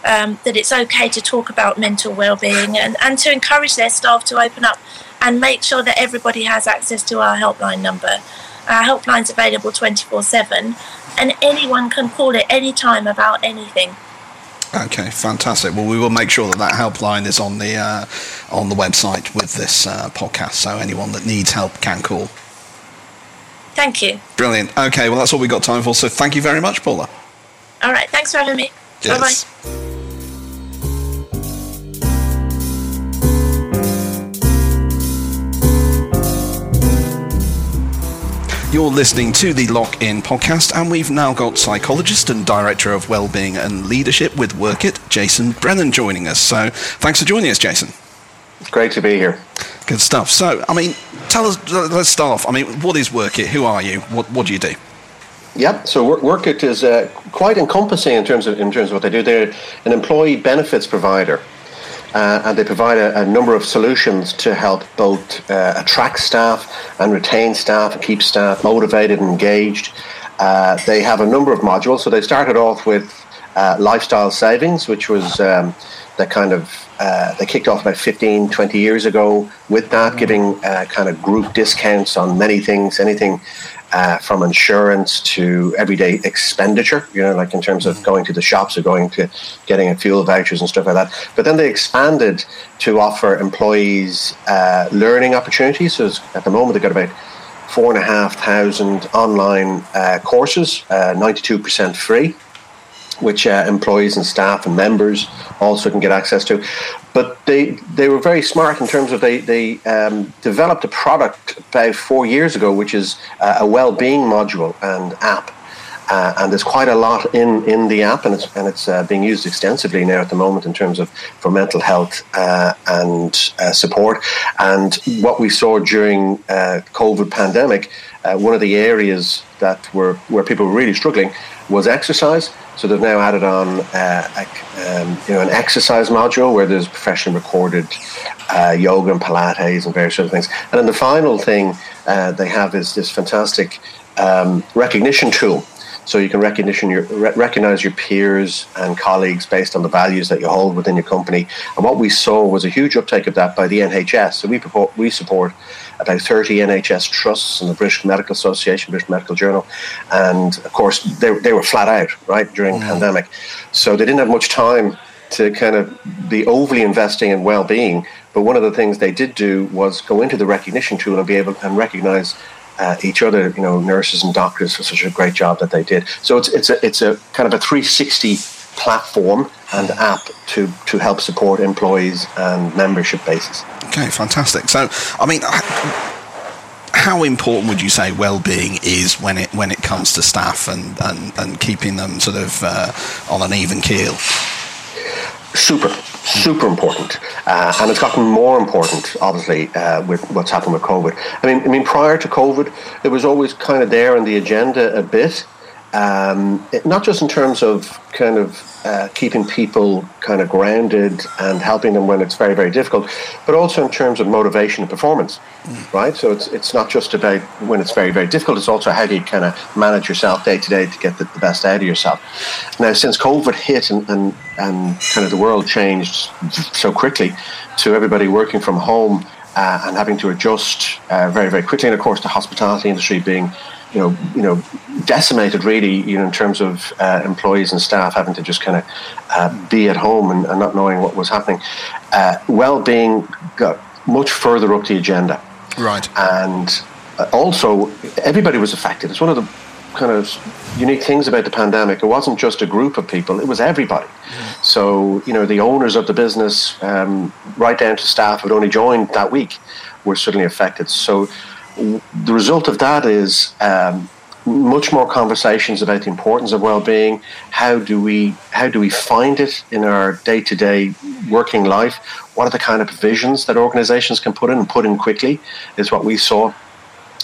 Um, that it's okay to talk about mental well-being and, and to encourage their staff to open up and make sure that everybody has access to our helpline number. Our helpline's available 24/7 and anyone can call it any time about anything. Okay, fantastic. Well, we will make sure that that helpline is on the uh, on the website with this uh, podcast, so anyone that needs help can call. Thank you. Brilliant. Okay, well, that's all we've got time for. So, thank you very much, Paula. All right, thanks for having me. Bye bye. You're listening to the Lock In podcast, and we've now got psychologist and director of wellbeing and leadership with Wrkit, Jason Brennan, joining us. So, thanks for joining us, Jason. Great to be here. Good stuff. So, I mean, tell us, let's start off. I mean, what is Wrkit? Who are you? What, what do you do? Yep. So Wrkit is uh, quite encompassing in terms of in terms of what they do. They're an employee benefits provider, uh, and they provide a, a, number of solutions to help both uh, attract staff and retain staff and keep staff motivated and engaged. Uh, they have a number of modules. So they started off with uh, lifestyle savings, which was um, the kind of uh, they kicked off about 15, 20 years ago with that, giving kind of group discounts on many things, anything uh, from insurance to everyday expenditure, you know, like in terms of going to the shops or going to getting a fuel vouchers and stuff like that. But then they expanded to offer employees uh, learning opportunities. So at the moment, they've got about four and a half thousand online uh, courses, 92% uh, free which uh, employees and staff and members also can get access to. But they they were very smart in terms of they they um, developed a product about four years ago, which is uh, a well-being module and app. Uh, and there's quite a lot in, in the app, and it's and it's uh, being used extensively now at the moment in terms of for mental health uh, and uh, support. And what we saw during COVID pandemic, one of the areas that were where people were really struggling was exercise so they've now added on uh, a, um, you know an exercise module where there's professionally recorded uh, yoga and Pilates and various other things. And then the final thing uh, they have is this fantastic um, recognition tool. So you can recognition your, re- recognize your peers and colleagues based on the values that you hold within your company. And what we saw was a huge uptake of that by the NHS. So we, purport, we support about 30 NHS trusts and the British Medical Association, British Medical Journal. And of course, they, they were flat out, right, during mm. pandemic. So they didn't have much time to kind of be overly investing in well-being. But one of the things they did do was go into the recognition tool and be able and recognize uh, each other, you know, nurses and doctors for such a great job that they did. So it's it's a it's a kind of a 360 platform and app to to help support employees and membership bases. Okay, fantastic. So, I mean, how important would you say well-being is when it when it comes to staff and and, and keeping them sort of uh, on an even keel? Super, super important, uh, and it's gotten more important, obviously, uh, with what's happened with COVID. I mean, I mean, prior to COVID, it was always kind of there on the agenda a bit, um, it, not just in terms of kind of uh, keeping people kind of grounded and helping them when it's very very difficult, but also in terms of motivation and performance, mm. right? So it's it's not just about when it's very very difficult. It's also how do you kind of manage yourself day to day to get the, the, best out of yourself. Now, since COVID hit and, and and kind of the world changed so quickly to everybody working from home. Uh, and having to adjust uh, very, very quickly, and of course, the hospitality industry being you know, you know, decimated really, you know, in terms of uh, employees and staff having to just kind of uh, be at home and, and, not knowing what was happening. Uh, well-being got much further up the agenda, right? And uh, also, everybody was affected. It's one of the kind of unique things about the pandemic. It wasn't just a group of people; it was everybody. Mm. So, you know, the owners of the business, um, right down to staff who had only joined that week, were certainly affected. So the result of that is um, much more conversations about the importance of well-being. How do we how do we find it in our day-to-day working life? What are the kind of provisions that organisations can put in and put in quickly? Is what we saw.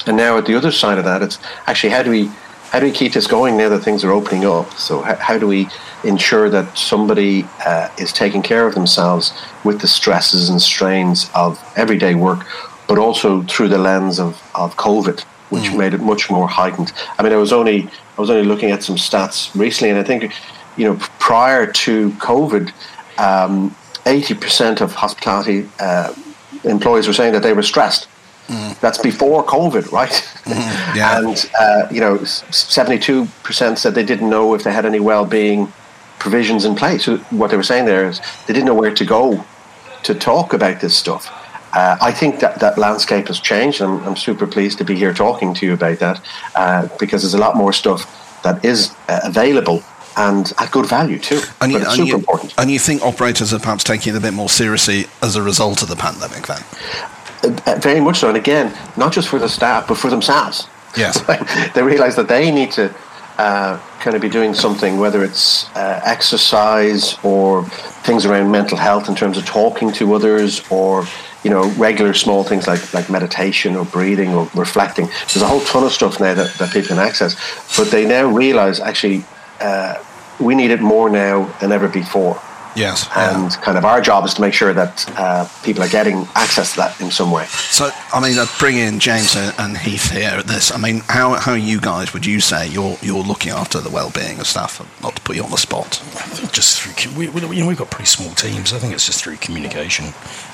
And now at the other side of that, it's actually how do we how do we keep this going now that things are opening up? So how, how do we ensure that somebody uh, is taking care of themselves with the stresses and strains of everyday work but also through the lens of, of COVID, which mm. made it much more heightened. I mean, I was only I was only looking at some stats recently, and I think you know prior to COVID, um, eighty um, percent of hospitality uh, employees were saying that they were stressed. Mm. That's before COVID, right? Mm, yeah. and uh, you know, seventy-two percent said they didn't know if they had any well-being provisions in place. So what they were saying there is they didn't know where to go to talk about this stuff. Uh, I think that that landscape has changed. I'm, I'm super pleased to be here talking to you about that uh, because there's a lot more stuff that is uh, available and at good value too. And you, it's super you, important. And you think operators are perhaps taking it a bit more seriously as a result of the pandemic then? Uh, very much so. And again, not just for the staff, but for themselves. Yes. they realise that they need to uh, kind of be doing something, whether it's uh, exercise or things around mental health in terms of talking to others, or you know regular small things like like meditation or breathing or reflecting. There's a whole ton of stuff now that, that people can access, but they now realise actually uh, we need it more now than ever before. Yes. And kind of our job is to make sure that uh, people are getting access to that in some way. So, I mean, uh, bring in James and Heath here at this. I mean, how, how you guys would you say you're you're looking after the well-being of staff? Not to put you on the spot. I think just through we, we, you know we've got pretty small teams. I think it's just through communication,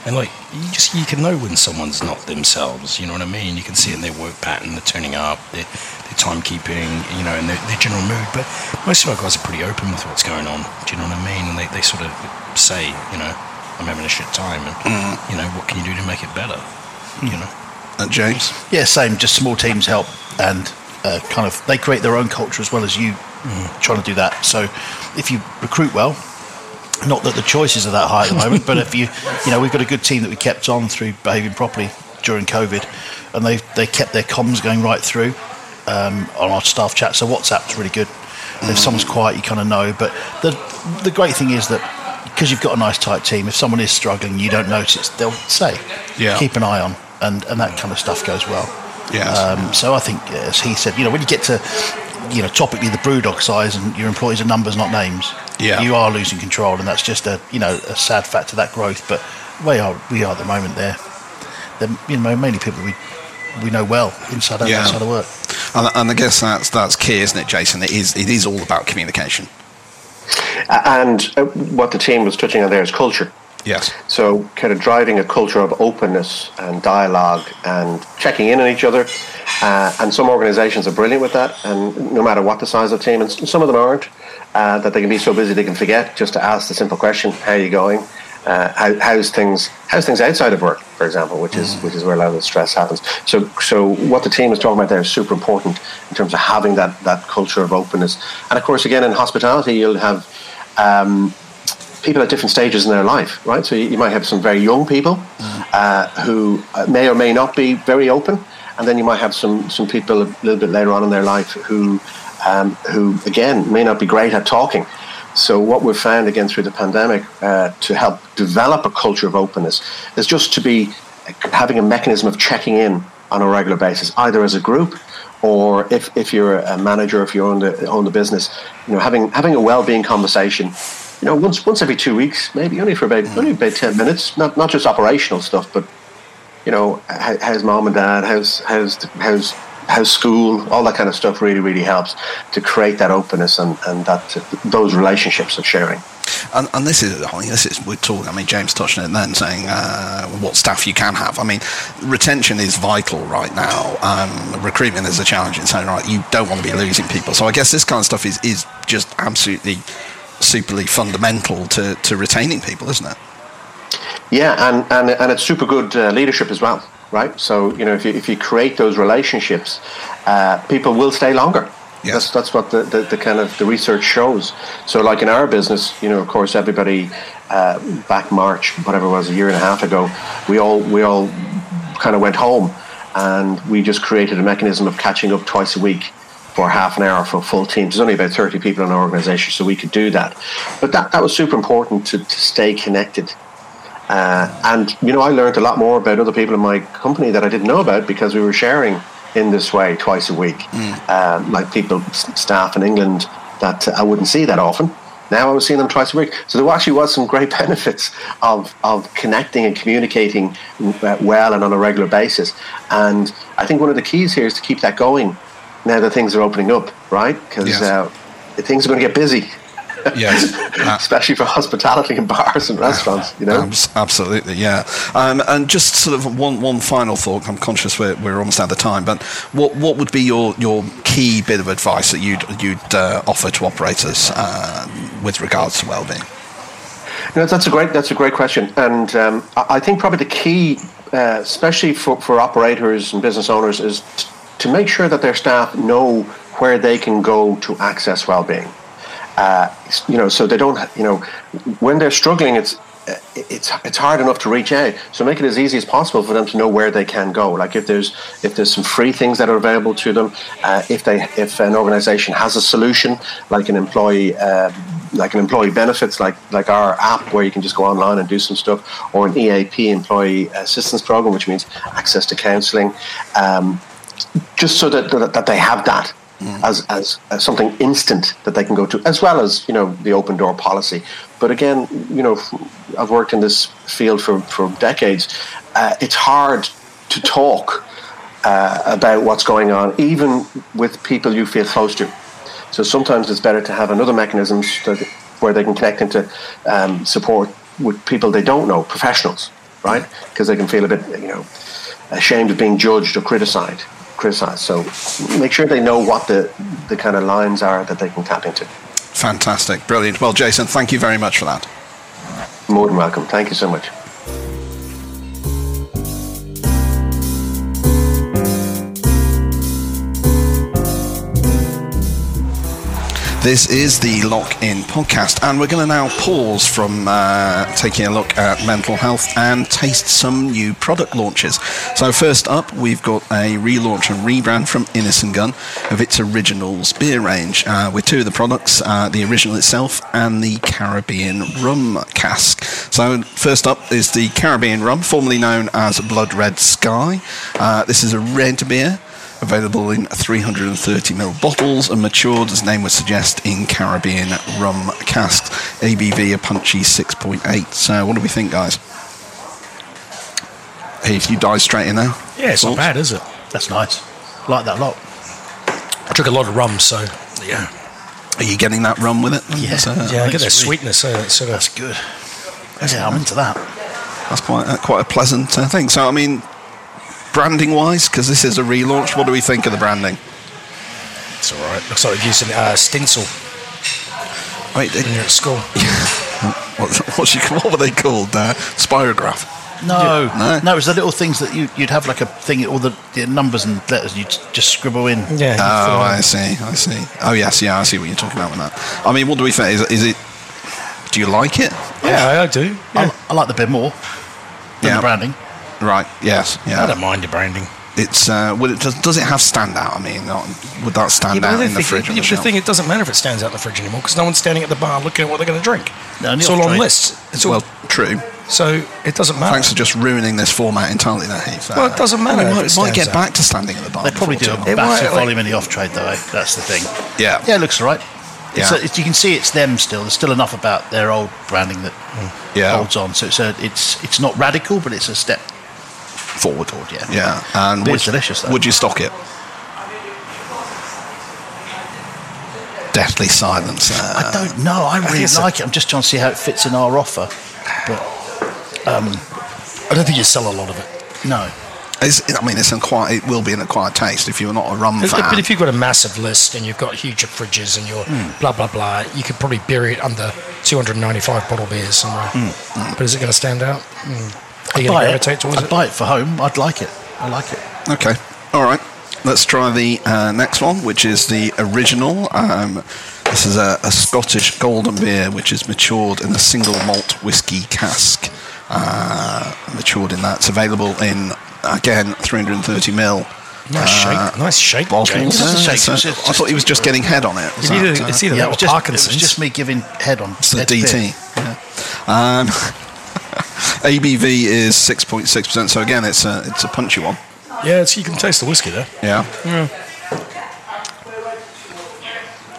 and like you just you can know when someone's not themselves. You know what I mean? You can see it in their work pattern, they're turning up, their, their timekeeping, you know, and their, their general mood. But most of our guys are pretty open with what's going on. Do you know what I mean? And they, they sort of say, you know, I'm having a shit time, and Mm. you know, what can you do to make it better? You know. Uh, James. Yeah, same. Just small teams help, and uh, kind of they create their own culture as well as you trying to do that. So, if you recruit well, not that the choices are that high at the moment, but if you, you know, we've got a good team that we kept on through behaving properly during COVID, and they they kept their comms going right through um, on our staff chat. So WhatsApp's really good. If someone's quiet, you kind of know. But the the great thing is that because you've got a nice tight team, if someone is struggling, you don't notice, they'll say, Yeah. keep an eye on, and and that kind of stuff goes well. Yes. Um, so I think, as he said, you know, when you get to, you know, topically the brewdog size and your employees are numbers, not names. Yeah. You are losing control, and that's just a, you know, a sad fact to that growth. But we are, we are at the moment there. They're, you know, mainly people we we know well inside and Yeah. outside of work. And, and I guess that's that's key, isn't it, Jason? It is it is all about communication. And uh, what the team was touching on there is culture. Yes. So, kind of driving a culture of openness and dialogue and checking in on each other. Uh, and some organisations are brilliant with that, and no matter what the size of the team, and some of them aren't, uh, that they can be so busy they can forget just to ask the simple question, "How are you going? Uh, how, how's things? How's things outside of work, for example, which is which is where a lot of the stress happens." So, so what the team is talking about there is super important in terms of having that that culture of openness. And of course, again, in hospitality, you'll have. Um, people at different stages in their life, right? So you, you might have some very young people uh, who uh, may or may not be very open, and then you might have some some people a little bit later on in their life who um, who again may not be great at talking. So what we've found again through the pandemic uh, to help develop a culture of openness is just to be having a mechanism of checking in on a regular basis, either as a group or if, if you're a manager, if you own the own the business, you know, having having a well-being conversation you know, once once every two weeks, maybe only for about only about ten minutes. Not not just operational stuff, but you know, how, how's mom and dad? How's how's how's how's school? All that kind of stuff really really helps to create that openness and and that those relationships of sharing. And, and this is, I mean, this is, we're talking, I mean, James touched on it then, saying uh, what staff you can have. I mean, retention is vital right now. Um, recruitment is a challenge in own right. You don't want to be losing people. So I guess this kind of stuff is, is just absolutely, superly fundamental to, to retaining people, isn't it? Yeah, and and and it's super good uh, leadership as well, right? So you know, if you if you create those relationships, uh, people will stay longer. Yes. That's that's what the, the, the kind of the research shows. So like in our business, you know, of course, everybody uh, back March, whatever it was, a year and a half ago, we all we all kind of went home, and we just created a mechanism of catching up twice a week for half an hour for a full team. There's only about 30 people in our organisation, so we could do that. But that, that was super important to, to stay connected. Uh, and, you know, I learned a lot more about other people in my company that I didn't know about because we were sharing in this way twice a week. Um, like people, staff in England that I wouldn't see that often. Now I was seeing them twice a week. So there actually was some great benefits of, of connecting and communicating uh, well and on a regular basis. And I think one of the keys here is to keep that going now that things are opening up, right? Because Yes. uh, things are going to get busy, Yes. Uh, especially for hospitality and bars and restaurants, you know? Absolutely, yeah. Um, and just sort of one, one final thought. I'm conscious we're, we're almost out of time, but what what would be your, your key bit of advice that you'd you'd uh, offer to operators uh, with regards to well-being? No, that's a great that's a great question, and um, I think probably the key, uh, especially for, for operators and business owners, is t- to make sure that their staff know where they can go to access well-being. Uh, you know, so they don't, you know, when they're struggling, it's it's it's hard enough to reach out. So make it as easy as possible for them to know where they can go. Like if there's if there's some free things that are available to them, uh, if they if an organisation has a solution like an employee. Uh, like an employee benefits, like like our app, where you can just go online and do some stuff, or an EAP, employee assistance program, which means access to counselling, um, just so that, that that they have that Mm. As, as, as something instant that they can go to, as well as you know the open door policy. But again, you know, I've worked in this field for for decades. Uh, it's hard to talk uh, about what's going on, even with people you feel close to. So sometimes it's better to have another mechanism that, where they can connect into um, support with people they don't know, professionals, right? Because they can feel a bit, you know, ashamed of being judged or criticized criticize. Uh, so make sure they know what the, the kind of lines are that they can tap into. Fantastic. Brilliant. Well, Jason, thank you very much for that. More than welcome. Thank you so much. This is the Lock In podcast, and we're going to now pause from uh, taking a look at mental health and taste some new product launches. So, first up, we've got a relaunch and rebrand from Innis & Gunn of its Originals beer range, uh, with two of the products uh, the original itself and the Caribbean rum cask. So, first up is the Caribbean rum, formerly known as Blood Red Sky. Uh, this is a red beer available in 330ml bottles and matured, as name would suggest, in Caribbean rum casks. ABV a punchy 6.8. So, what do we think, guys? Hey, if you dive straight in there. Yeah, it's not bad, is it? That's nice. like that a lot. I took a lot of rum, so yeah. Are you getting that rum with it? Yeah, uh, yeah, I get that sweetness. Uh, sort of, that's good. That's yeah, I'm into that. That's quite uh, quite a pleasant uh, thing. So, I mean, branding wise, because this is a relaunch, what do we think of the branding? It's all right. Looks like we've used a uh, stencil. Wait, when you're at school. what, what were they called? Uh, spirograph. No, no, no. It was the little things that you, would have like a thing, all the, the numbers and letters you just scribble in. Yeah. Oh, I see. I see. Oh, yes. Yeah, I see what you're talking about with that. I mean, what do we think? Is, is it? Do you like it? Yeah, I, I do. Yeah. I, I, like the bit more. Than yeah. the branding. Right. Yes. Yeah. I don't mind the branding. It's uh, it, does, does it have standout? I mean, would that stand yeah, out in the fridge? It, the, the thing, it doesn't matter if it stands out in the fridge anymore because no one's standing at the bar looking at what they're going to drink. No, it's all on lists. It's well, true. So it doesn't matter. Thanks for just ruining this format entirely, there, Heath. Well, it doesn't matter. Well, it might get back to standing at the bar. They probably do a massive volume in the off trade, though. That's the thing. Yeah. Yeah, it looks right. Yeah. A, you can see it's them still. There's still enough about their old branding that yeah. holds on. So it's a, it's it's not radical, but it's a step forward. forward yeah. Yeah. And would, delicious. Though. Would you stock it? Deathly silence. Uh, I don't know. I really I like it. I'm just trying to see how it fits in our offer, but um, I don't think you sell a lot of it. No. It's, I mean, it's quite. It will be an acquired taste if you're not a rum fan. But if you've got a massive list and you've got huge fridges and you're mm. blah blah blah, you could probably bury it under 295 bottle beers somewhere. Mm. But is it going to stand out? Are you buy it. I'd it? buy it for home. I'd like it. I like it. Okay. All right. Let's try the uh, next one, which is the original. Um, this is a, a, Scottish golden beer, which is matured in a single malt whiskey cask. Uh, matured in that. It's available in again 330 ml. Nice uh, shake, nice shake. Bottles. Yeah, shake. I thought he was just getting head on it. It's either, it's either yeah, it was just, Parkinson's. It was just me giving head on. It's the DT. Yeah. Um, ABV is 6.6%, so again, it's a, it's a punchy one. Yeah, you can taste the whiskey there. Yeah. Yeah.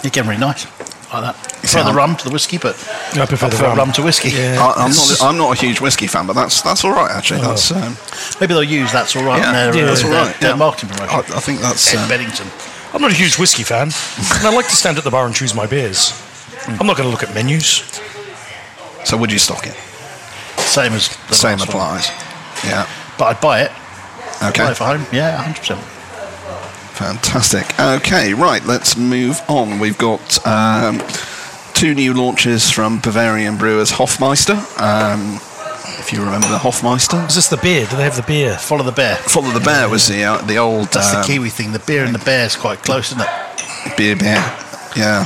It's getting really nice. Like that. I prefer the rum to the whiskey, but I prefer, I prefer rum. rum. to whiskey. Yeah. I, am not. I'm not a huge whiskey fan, but that's that's all right actually. Oh. That's um, maybe they'll use that's all right. Yeah, their, yeah that's all right. Their, yeah. marketing promotion. I, I think that's Ed um, Bedington. I'm not a huge whiskey fan, and I like to stand at the bar and choose my beers. I'm not going to look at menus. So would you stock it? Same as the same applies. One. Yeah, but I'd buy it. Okay. Buy it for home. Yeah, hundred percent. Fantastic. Okay, right. Let's move on. We've got um, two new launches from Bavarian brewers Hofmeister. Um, if you remember the Hofmeister. Is this the beer? Do they have the beer? Follow the bear. Follow the bear was the uh, the old. That's um, the Kiwi thing. The beer and the bear is quite close, isn't it? Beer, bear. Yeah.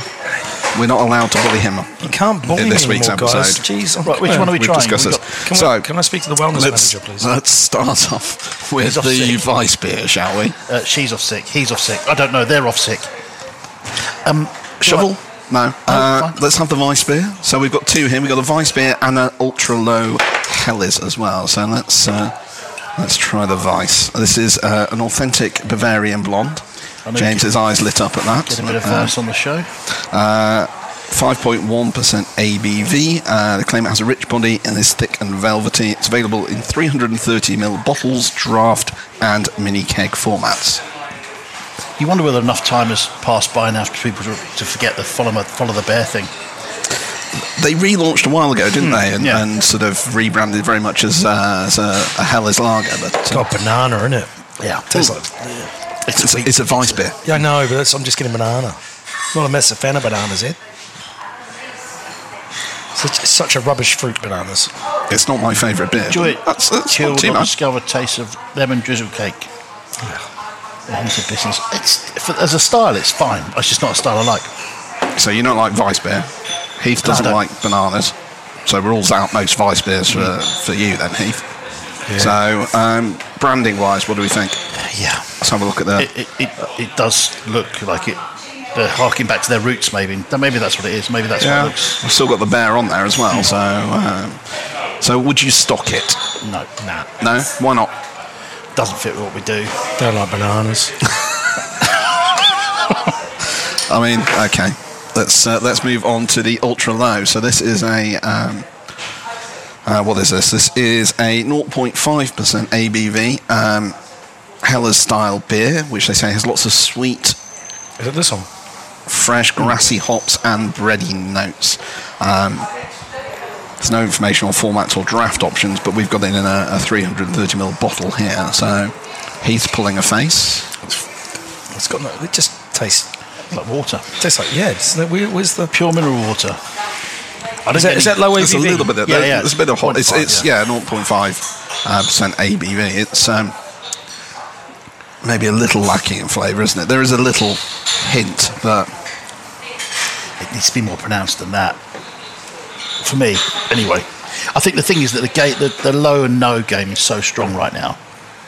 We're not allowed to bully him. You can't bully in me this week's anymore, guys. episode. Jeez, I'm- Right, which one are we We've trying? discussed We've this. got- Can, so we, can I speak to the wellness let's, manager, please? let's start off with He's off the sick. weiss beer, shall we? Uh, she's off sick. He's off sick. I don't know. They're off sick. Um, Shovel? No. Uh, fine. let's have the Weiss beer. So we've got two here. We've got a Weiss beer and an ultra low Helles as well. So let's uh, let's try the Weiss. This is uh, an authentic Bavarian blonde. I know James's eyes lit up at that. Get a bit of Uh, verse on the show. uh, 5.1% ABV. Uh, they claim it has a rich body and is thick and velvety. It's available in 330ml bottles, draft, and mini keg formats. You wonder whether enough time has passed by now for people to, to forget the follow, follow the bear thing. They relaunched a while ago, didn't they? And, Hmm, yeah. and sort of rebranded very much as, uh, as a, a Helles lager. But It's uh, got banana, isn't it? Yeah. Tastes like. It's, it's, sweet. it's a Weiss beer. Yeah, I know, but that's, I'm just getting banana. Not a massive fan of bananas, Ed. Such, such a rubbish fruit, bananas. It's not my favourite beer. Enjoy it. That's, that's Chilled, not too not much. discovered taste of lemon drizzle cake. Into business. It's for, as a style, it's fine. It's just not a style I like. So you don't like Weiss beer. Heath doesn't don't. like bananas. So rules out most Weiss beers for, for you then, Heath. So um, branding wise, what do we think? Yeah. Let's have a look at that. It, it, it, it does look like it. They're harking back to their roots, maybe. Maybe that's what it is. Maybe that's what it looks. We've still got the bear on there as well. So, um, so would you stock it? No, nah. No, why not? Doesn't fit with what we do. Don't like bananas. I mean, okay. Let's uh, let's move on to the ultra low. So this is a um, uh, what is this? This is a 0.5% ABV um, Helles style beer, which they say has lots of sweet, Is it this one? fresh, grassy hops and bready notes. Um, there's no information on formats or draft options, but we've got it in a, a 330ml bottle here. So he's pulling a face. It's got no. It just tastes. Like water. It Tastes like yeah. It's, where, where's the? Pure mineral water. I Is that, is that low There's a little bit of Yeah, yeah, There's a bit of hot. It's, it's yeah, 0.5 uh, percent ABV. It's um, maybe a little lacking in flavour, isn't it? There is a little hint, but It needs to be more pronounced than that. For me, anyway. I think the thing is that the gate, the, the low and no game is so strong right now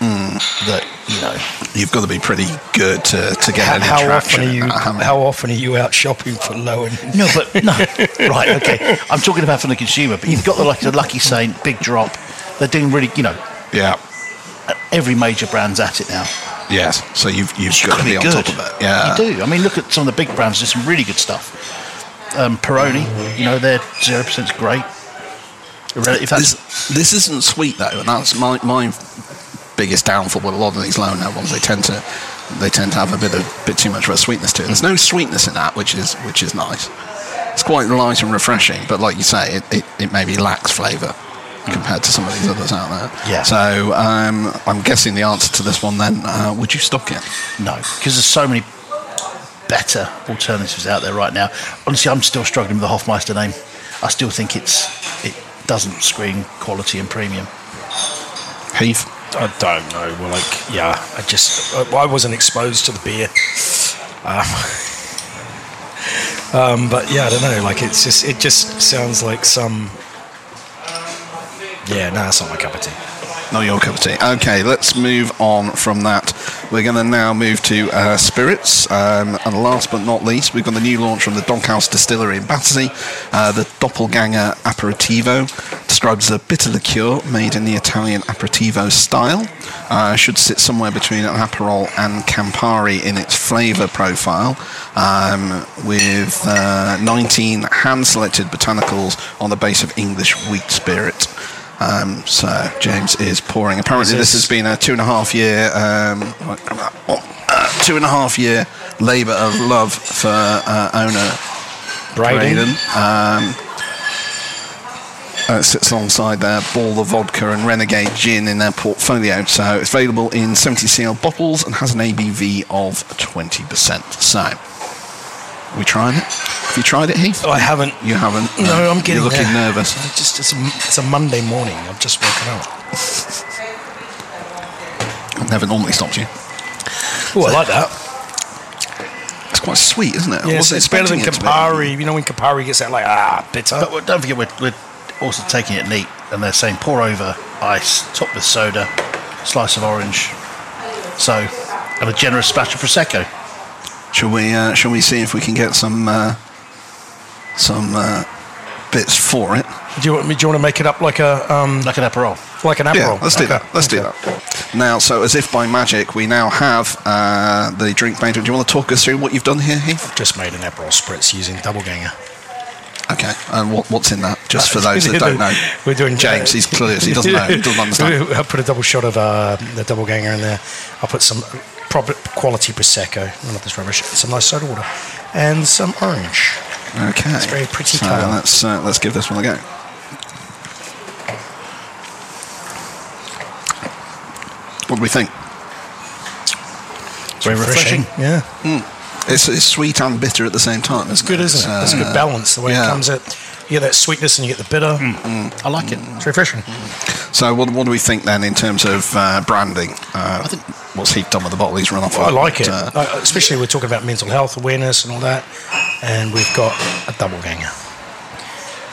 Hmm. that you know. you've got to be pretty good to, to get How, any how traction. often are in you? that. How often are you out shopping for low and? No, but no. right, okay. I'm talking about from the consumer, but you've got the like the Lucky Saint, Big Drop. They're doing really, you know, Yeah. every major brand's at it now. Yes. So you've you've You've got to be be on good. top of it. Yeah. You do. I mean, look at some of the big brands. There's some really good stuff. Um, Peroni, you know, their zero percent is great. If that's This, this isn't sweet though, and that's my my biggest downfall with a lot of these low now ones. They tend to they tend to have a bit of bit too much of a sweetness to it. There's no sweetness in that, which is which is nice. It's quite light and refreshing, but like you say, it, it, it maybe lacks flavour compared to some of these others out there. Yeah. So um, I'm guessing the answer to this one then, uh, would you stock it? No, because there's so many better alternatives out there right now. Honestly, I'm still struggling with the Hofmeister name. I still think it's it doesn't scream quality and premium. Heath? I don't know. Well, like, yeah, I just I, wasn't exposed to the beer. Um, um, but yeah, I don't know. Like, it's just it just sounds like some. Yeah, no, it's not my cup of tea. Not your cup of tea. Okay, let's move on from that. We're going to now move to uh, spirits. Um, and last but not least, we've got the new launch from the Doghouse Distillery in Battersea, uh, the Doppelganger Aperitivo. Described as a bitter liqueur made in the Italian aperitivo style. Uh, should sit somewhere between an Aperol and Campari in its flavour profile, um, with uh, 19 hand selected botanicals on the base of English wheat spirit. Um, so James is pouring. Apparently, this has been a two and a half year, um, uh, two and a half year labour of love for uh, owner Braden. Um, uh, it sits alongside their Ball of Vodka and Renegade Gin in their portfolio. So it's available in 70cl bottles and has an ABV of 20%. So, we trying it? Have you tried it, Heath? Oh, I haven't. You haven't? No, I'm getting You're looking there. nervous. I just it's a, it's a Monday morning. I've just woken up. I've never normally stopped you. Oh, I like that. It's quite sweet, isn't it? I Yes, wasn't it's better than. Campari. You know when Campari gets that like ah bitter. But don't forget, we're, we're also taking it neat, and they're saying pour over ice, top with soda, slice of orange, so, and a generous splash of prosecco. Shall we? Uh, shall we see if we can get some uh, some uh, bits for it? do you want me? Do you want to make it up like a um Like an Aperol. like an Yeah, Aperol? let's do that. Let's do that. Now, so as if by magic, we now have uh, the drink made. Do you want to talk us through what you've done here, Heath? Just made an Aperol spritz using double ganger. Okay, and what, what's in that? Just for those that don't know, We're doing James. He's clueless. He doesn't know. He doesn't understand. I put a double shot of uh, the double ganger in there. I'll put some proper quality prosecco, none of this rubbish, some nice soda water, and some orange. Okay, It's very pretty so colour. let's uh, let's give this one a go. What do we think? It's Very refreshing. Yeah, It's, it's sweet and bitter at the same time. it's good, isn't it? A uh, good balance. The way yeah. it comes out, you get that sweetness and you get the bitter. I like it. It's refreshing. So, what, what do we think then in terms of uh, branding? Uh, I think what's he done with the bottle? He's run off. I like it, uh, Uh, especially we're talking about mental health awareness and all that. And we've got a double ganger,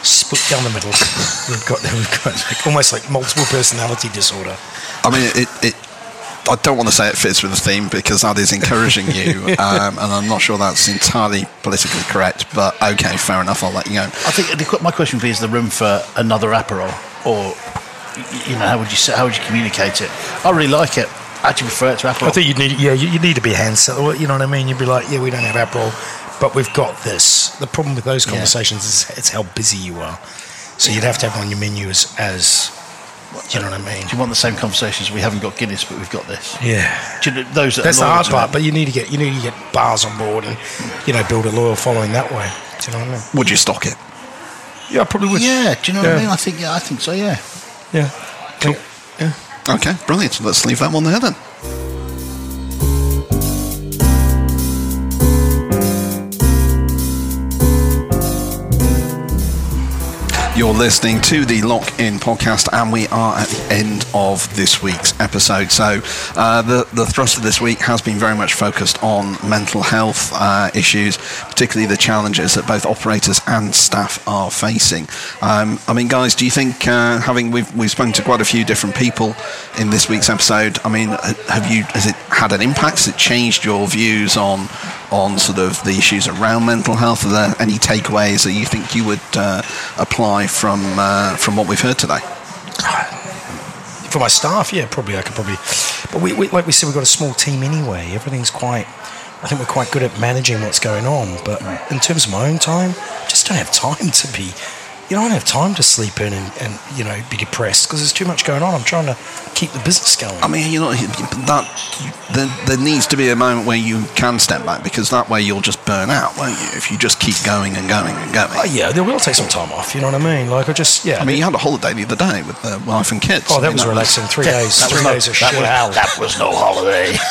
split down the middle. we've got we've got like, almost like multiple personality disorder. I mean, it, it. I don't want to say it fits with the theme because that is encouraging you, um, and I'm not sure that's entirely politically correct. But okay, fair enough. I'll let you go. I think the, my question for you Is the room for another Aperol, or you know, how would you say, how would you communicate it? I really like it. I actually prefer it to Aperol. I think you need, yeah, you, you need to be handset. You know what I mean? You'd be like, yeah, we don't have Aperol, but we've got this. The problem with those Yeah. conversations is it's how busy you are. So you'd have to have it on your menu as, as you know what I mean? Do you want the same conversations? We haven't got Guinness, but we've got this. Yeah. Do you know, those that That's are the hard part, but you need to get you need to get bars on board and you know build a loyal following that way. Do you know what I mean? Would you stock it? Yeah, I probably would. yeah, do you know what I mean? I think yeah, I think so. Yeah. yeah. Cool. Yeah. Okay, brilliant. Let's leave that one there then. You're listening to the Lock In podcast, and we are at the end of this week's episode. So, uh, the, the thrust of this week has been very much focused on mental health uh, issues, particularly the challenges that both operators and staff are facing. Um, I mean, guys, do you think, uh, having we've, we've spoken to quite a few different people in this week's episode, I mean, uh, have you, has it had an impact? Has it changed your views on? On sort of the issues around mental health? Are there any takeaways that you think you would uh, apply from uh, from what we've heard today? For my staff, yeah, probably I could probably. But we, we like we said, we've got a small team anyway. Everything's quite. I think we're quite good at managing what's going on. But in terms of my own time, I just don't have time to be. You know, I don't have time to sleep in and, and you know be depressed because there's too much going on. I'm trying to keep the business going. I mean, you know, that there, there needs to be a moment where you can step back because that way you'll just burn out, won't you? If you just keep going and going and going. Oh, yeah, they will take some time off. You know what I mean? Like I just yeah. I mean, you had a holiday the other day with the wife and kids. oh, I that mean, was relaxing. Three Yeah, days. that Three was no- days of that shit was- That was no holiday.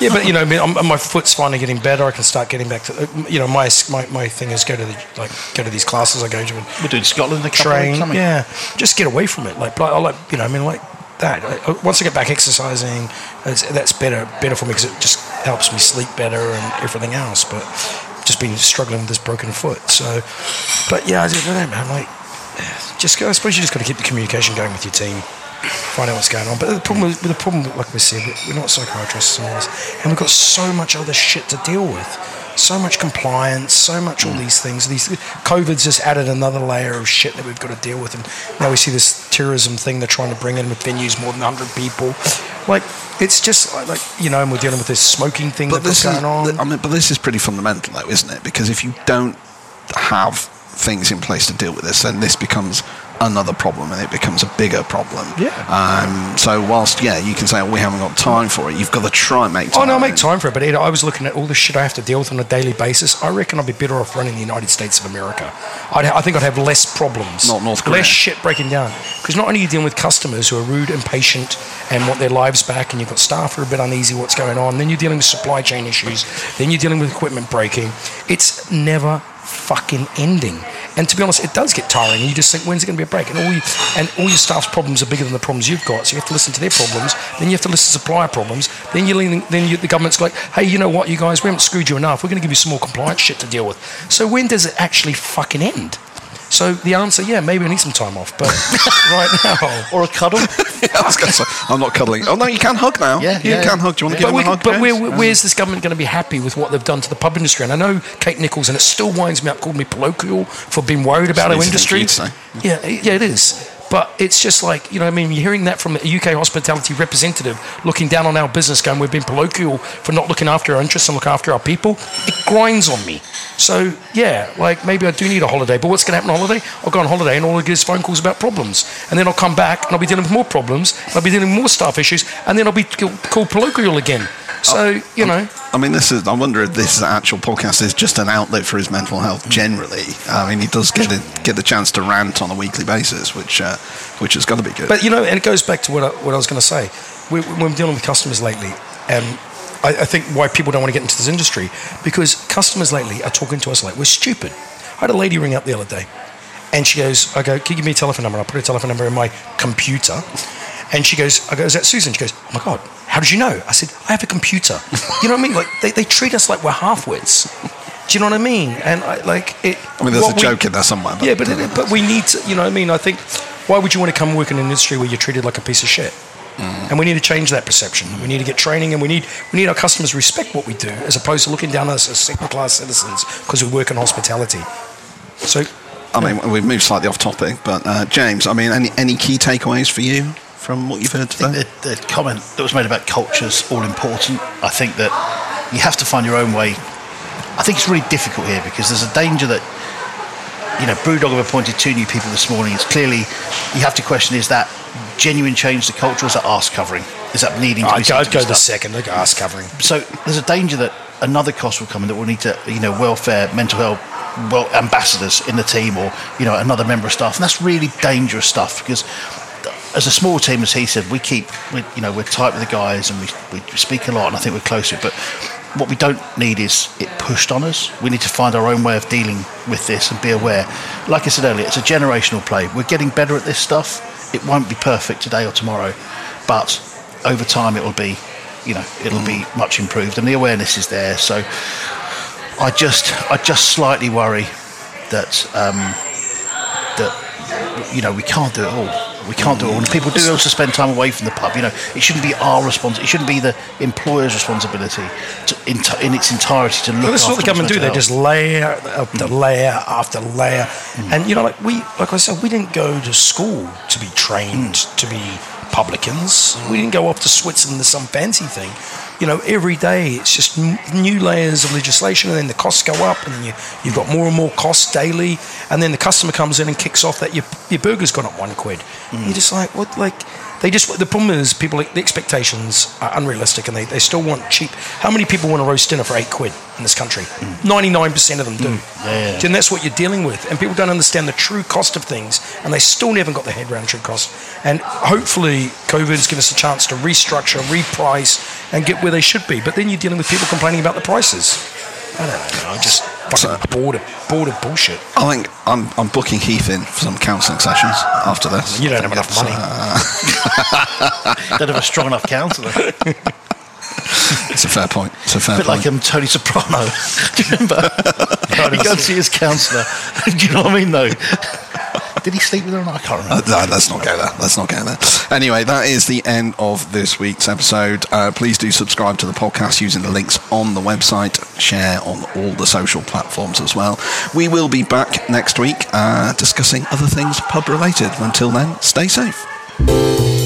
Yeah, but you know, I mean, I'm, my foot's finally getting better. I can start getting back to, you know, my my, my thing is go to the like go to these classes I go to and We're doing Scotland in a couple of train. Yeah, just get away from it. Like, I like you know, I mean, like that. Once I get back exercising, that's, that's better better for me because it just helps me sleep better and everything else. But just been struggling with this broken foot. So, but yeah, I don't know, man. Like, just go. I suppose you just got to keep the communication going with your team. Find out what's going on. But the problem, with, the problem, like we said, we're not psychiatrists and all this, and we've got so much other shit to deal with. So much compliance, so much all these things. These COVID's just added another layer of shit that we've got to deal with, and now we see this terrorism thing they're trying to bring in with venues more than 100 people. Like it's just like, like you know, and we're dealing with this smoking thing But that's going on. I mean, but this is pretty fundamental, though, isn't it? Because if you don't have things in place to deal with this, then this becomes another problem, and it becomes a bigger problem. Yeah. Um, so whilst yeah, you can say oh, we haven't got time for it, you've got to try and make time. Oh no, I make time for it. But Ed, I was looking at all the shit I have to deal with on a daily basis. I reckon I'd be better off running the United States of America. I'd, ha- I think I'd have less problems, Not North Korea. less shit breaking down. Because not only are you dealing with customers who are rude, and impatient, and want their lives back, and you've got staff who are a bit uneasy what's going on. Then you're dealing with supply chain issues. Then you're dealing with equipment breaking. It's never fucking ending. And to be honest, it does get tiring. And you just think, when's it going to be a break? And all, you, and all your staff's problems are bigger than the problems you've got. So you have to listen to their problems. Then you have to listen to supplier problems. Then you then you, the government's like, hey, you know what, you guys, we haven't screwed you enough. We're going to give you some more compliance shit to deal with. So when does it actually fucking end? So the answer, yeah, maybe I need some time off, but right now, Or a cuddle. I was to say, I'm not cuddling. Oh no, you can hug now. Yeah, you yeah, can yeah. hug. Do you want to but, give we, a hug? but where, where's this government going to be happy with what they've done to the pub industry? And I know Kate Nicholls, and it still winds me up, called me parochial for being worried about our It's industry. easy thing to Yeah, yeah, it is. But it's just like, you know, I mean, you're hearing that from a UK hospitality representative looking down on our business, going, we've been parochial for not looking after our interests and look after our people. It grinds on me. So, yeah, like maybe I do need a holiday. But what's going to happen on holiday? I'll go on holiday and all I get is phone calls about problems. And then I'll come back and I'll be dealing with more problems. I'll be dealing with more staff issues. And then I'll be called parochial again. So, you know. I mean, this is. I wonder if this actual podcast is just an outlet for his mental health. Generally, I mean, he does get it, get the chance to rant on a weekly basis, which uh, which has got to be good. But you know, and it goes back to what I, what I was going to say. We, when we're dealing with customers lately, and I, I think why people don't want to get into this industry because customers lately are talking to us like we're stupid. I had a lady ring up the other day, and she goes, "I go, can you give me a telephone number?" I put a telephone number in my computer, and she goes, "I go, is that Susan?" She goes, "Oh my god, how did you know?" I said, "I have a computer." you know what I mean? Like they, they treat us like we're half-wits. Do you know what I mean? And I, like it. I mean, there's a we- joke in there somewhere. But yeah, but it, but we need to, you know, what I mean, I think, why would you want to come work in an industry where you're treated like a piece of shit? And we need to change that perception. We need to get training, and we need we need our customers to respect what we do, as opposed to looking down on us as second class citizens because we work in hospitality. So, I mean, we've moved slightly off topic, but uh, James, I mean, any any key takeaways for you from what you've heard today? the, the comment that was made about culture is all important. I think that you have to find your own way. I think it's really difficult here because there's a danger that, you know, Brewdog have appointed two new people this morning. It's clearly, you have to question is that genuine change to culture or is that arse covering? Is that needing to be I'd, seen I'd go the second, the ass covering. So there's a danger that another cost will come in that we'll need to, you know, welfare, mental health, well, ambassadors in the team or, you know, another member of staff. And that's really dangerous stuff because as a small team, as he said, we keep, we, you know, we're tight with the guys and we, we speak a lot and I think we're close to it. But what we don't need is it pushed on us. We need to find our own way of dealing with this and be aware. Like I said earlier, it's a generational play. We're getting better at this stuff. It won't be perfect today or tomorrow, but over time it will be, you know, it'll be much improved and the awareness is there. So I just, I just slightly worry that um, that you know we can't do it all. We can't do it all. And people do also spend time away from the pub. You know, it shouldn't be our response. It shouldn't be the employer's responsibility to, in, in its entirety to look. Well, this is what the government do. They just layer after layer after layer, and you know, like we, like I said, we didn't go to school to be trained mm. to be publicans. We didn't go off to Switzerland to some fancy thing. You know, every day it's just n- new layers of legislation, and then the costs go up, and then you, you've got more and more costs daily, and then the customer comes in and kicks off that your, your burger's gone up one quid. You're just like, what, like, they just, the problem is people, the expectations are unrealistic, and they, they still want cheap. How many people want a roast dinner for eight quid in this country? Mm. 99% of them do. Mm. yeah. And that's what you're dealing with, and people don't understand the true cost of things, and they still never got their head around true cost. And hopefully, COVID's given us a chance to restructure, reprice, and get where they should be. But then you're dealing with people complaining about the prices. I don't know. I'm just fucking bored of, bored of bullshit. I think I'm, I'm booking Heath in for some counselling sessions after this. You don't have enough money. Don't have a strong enough counsellor. It's a fair point. It's a fair bit point. like um, Tony Soprano. Do you remember? he go and see his counsellor. Do you know what I mean? Though. Did he sleep with her or not? I can't remember. Uh, no, let's not go there. Let's not go there. Anyway, that is the end of this week's episode. Uh, please do subscribe to the podcast using the links on the website. Share on all the social platforms as well. We will be back next week uh, discussing other things pub related. Until then, stay safe.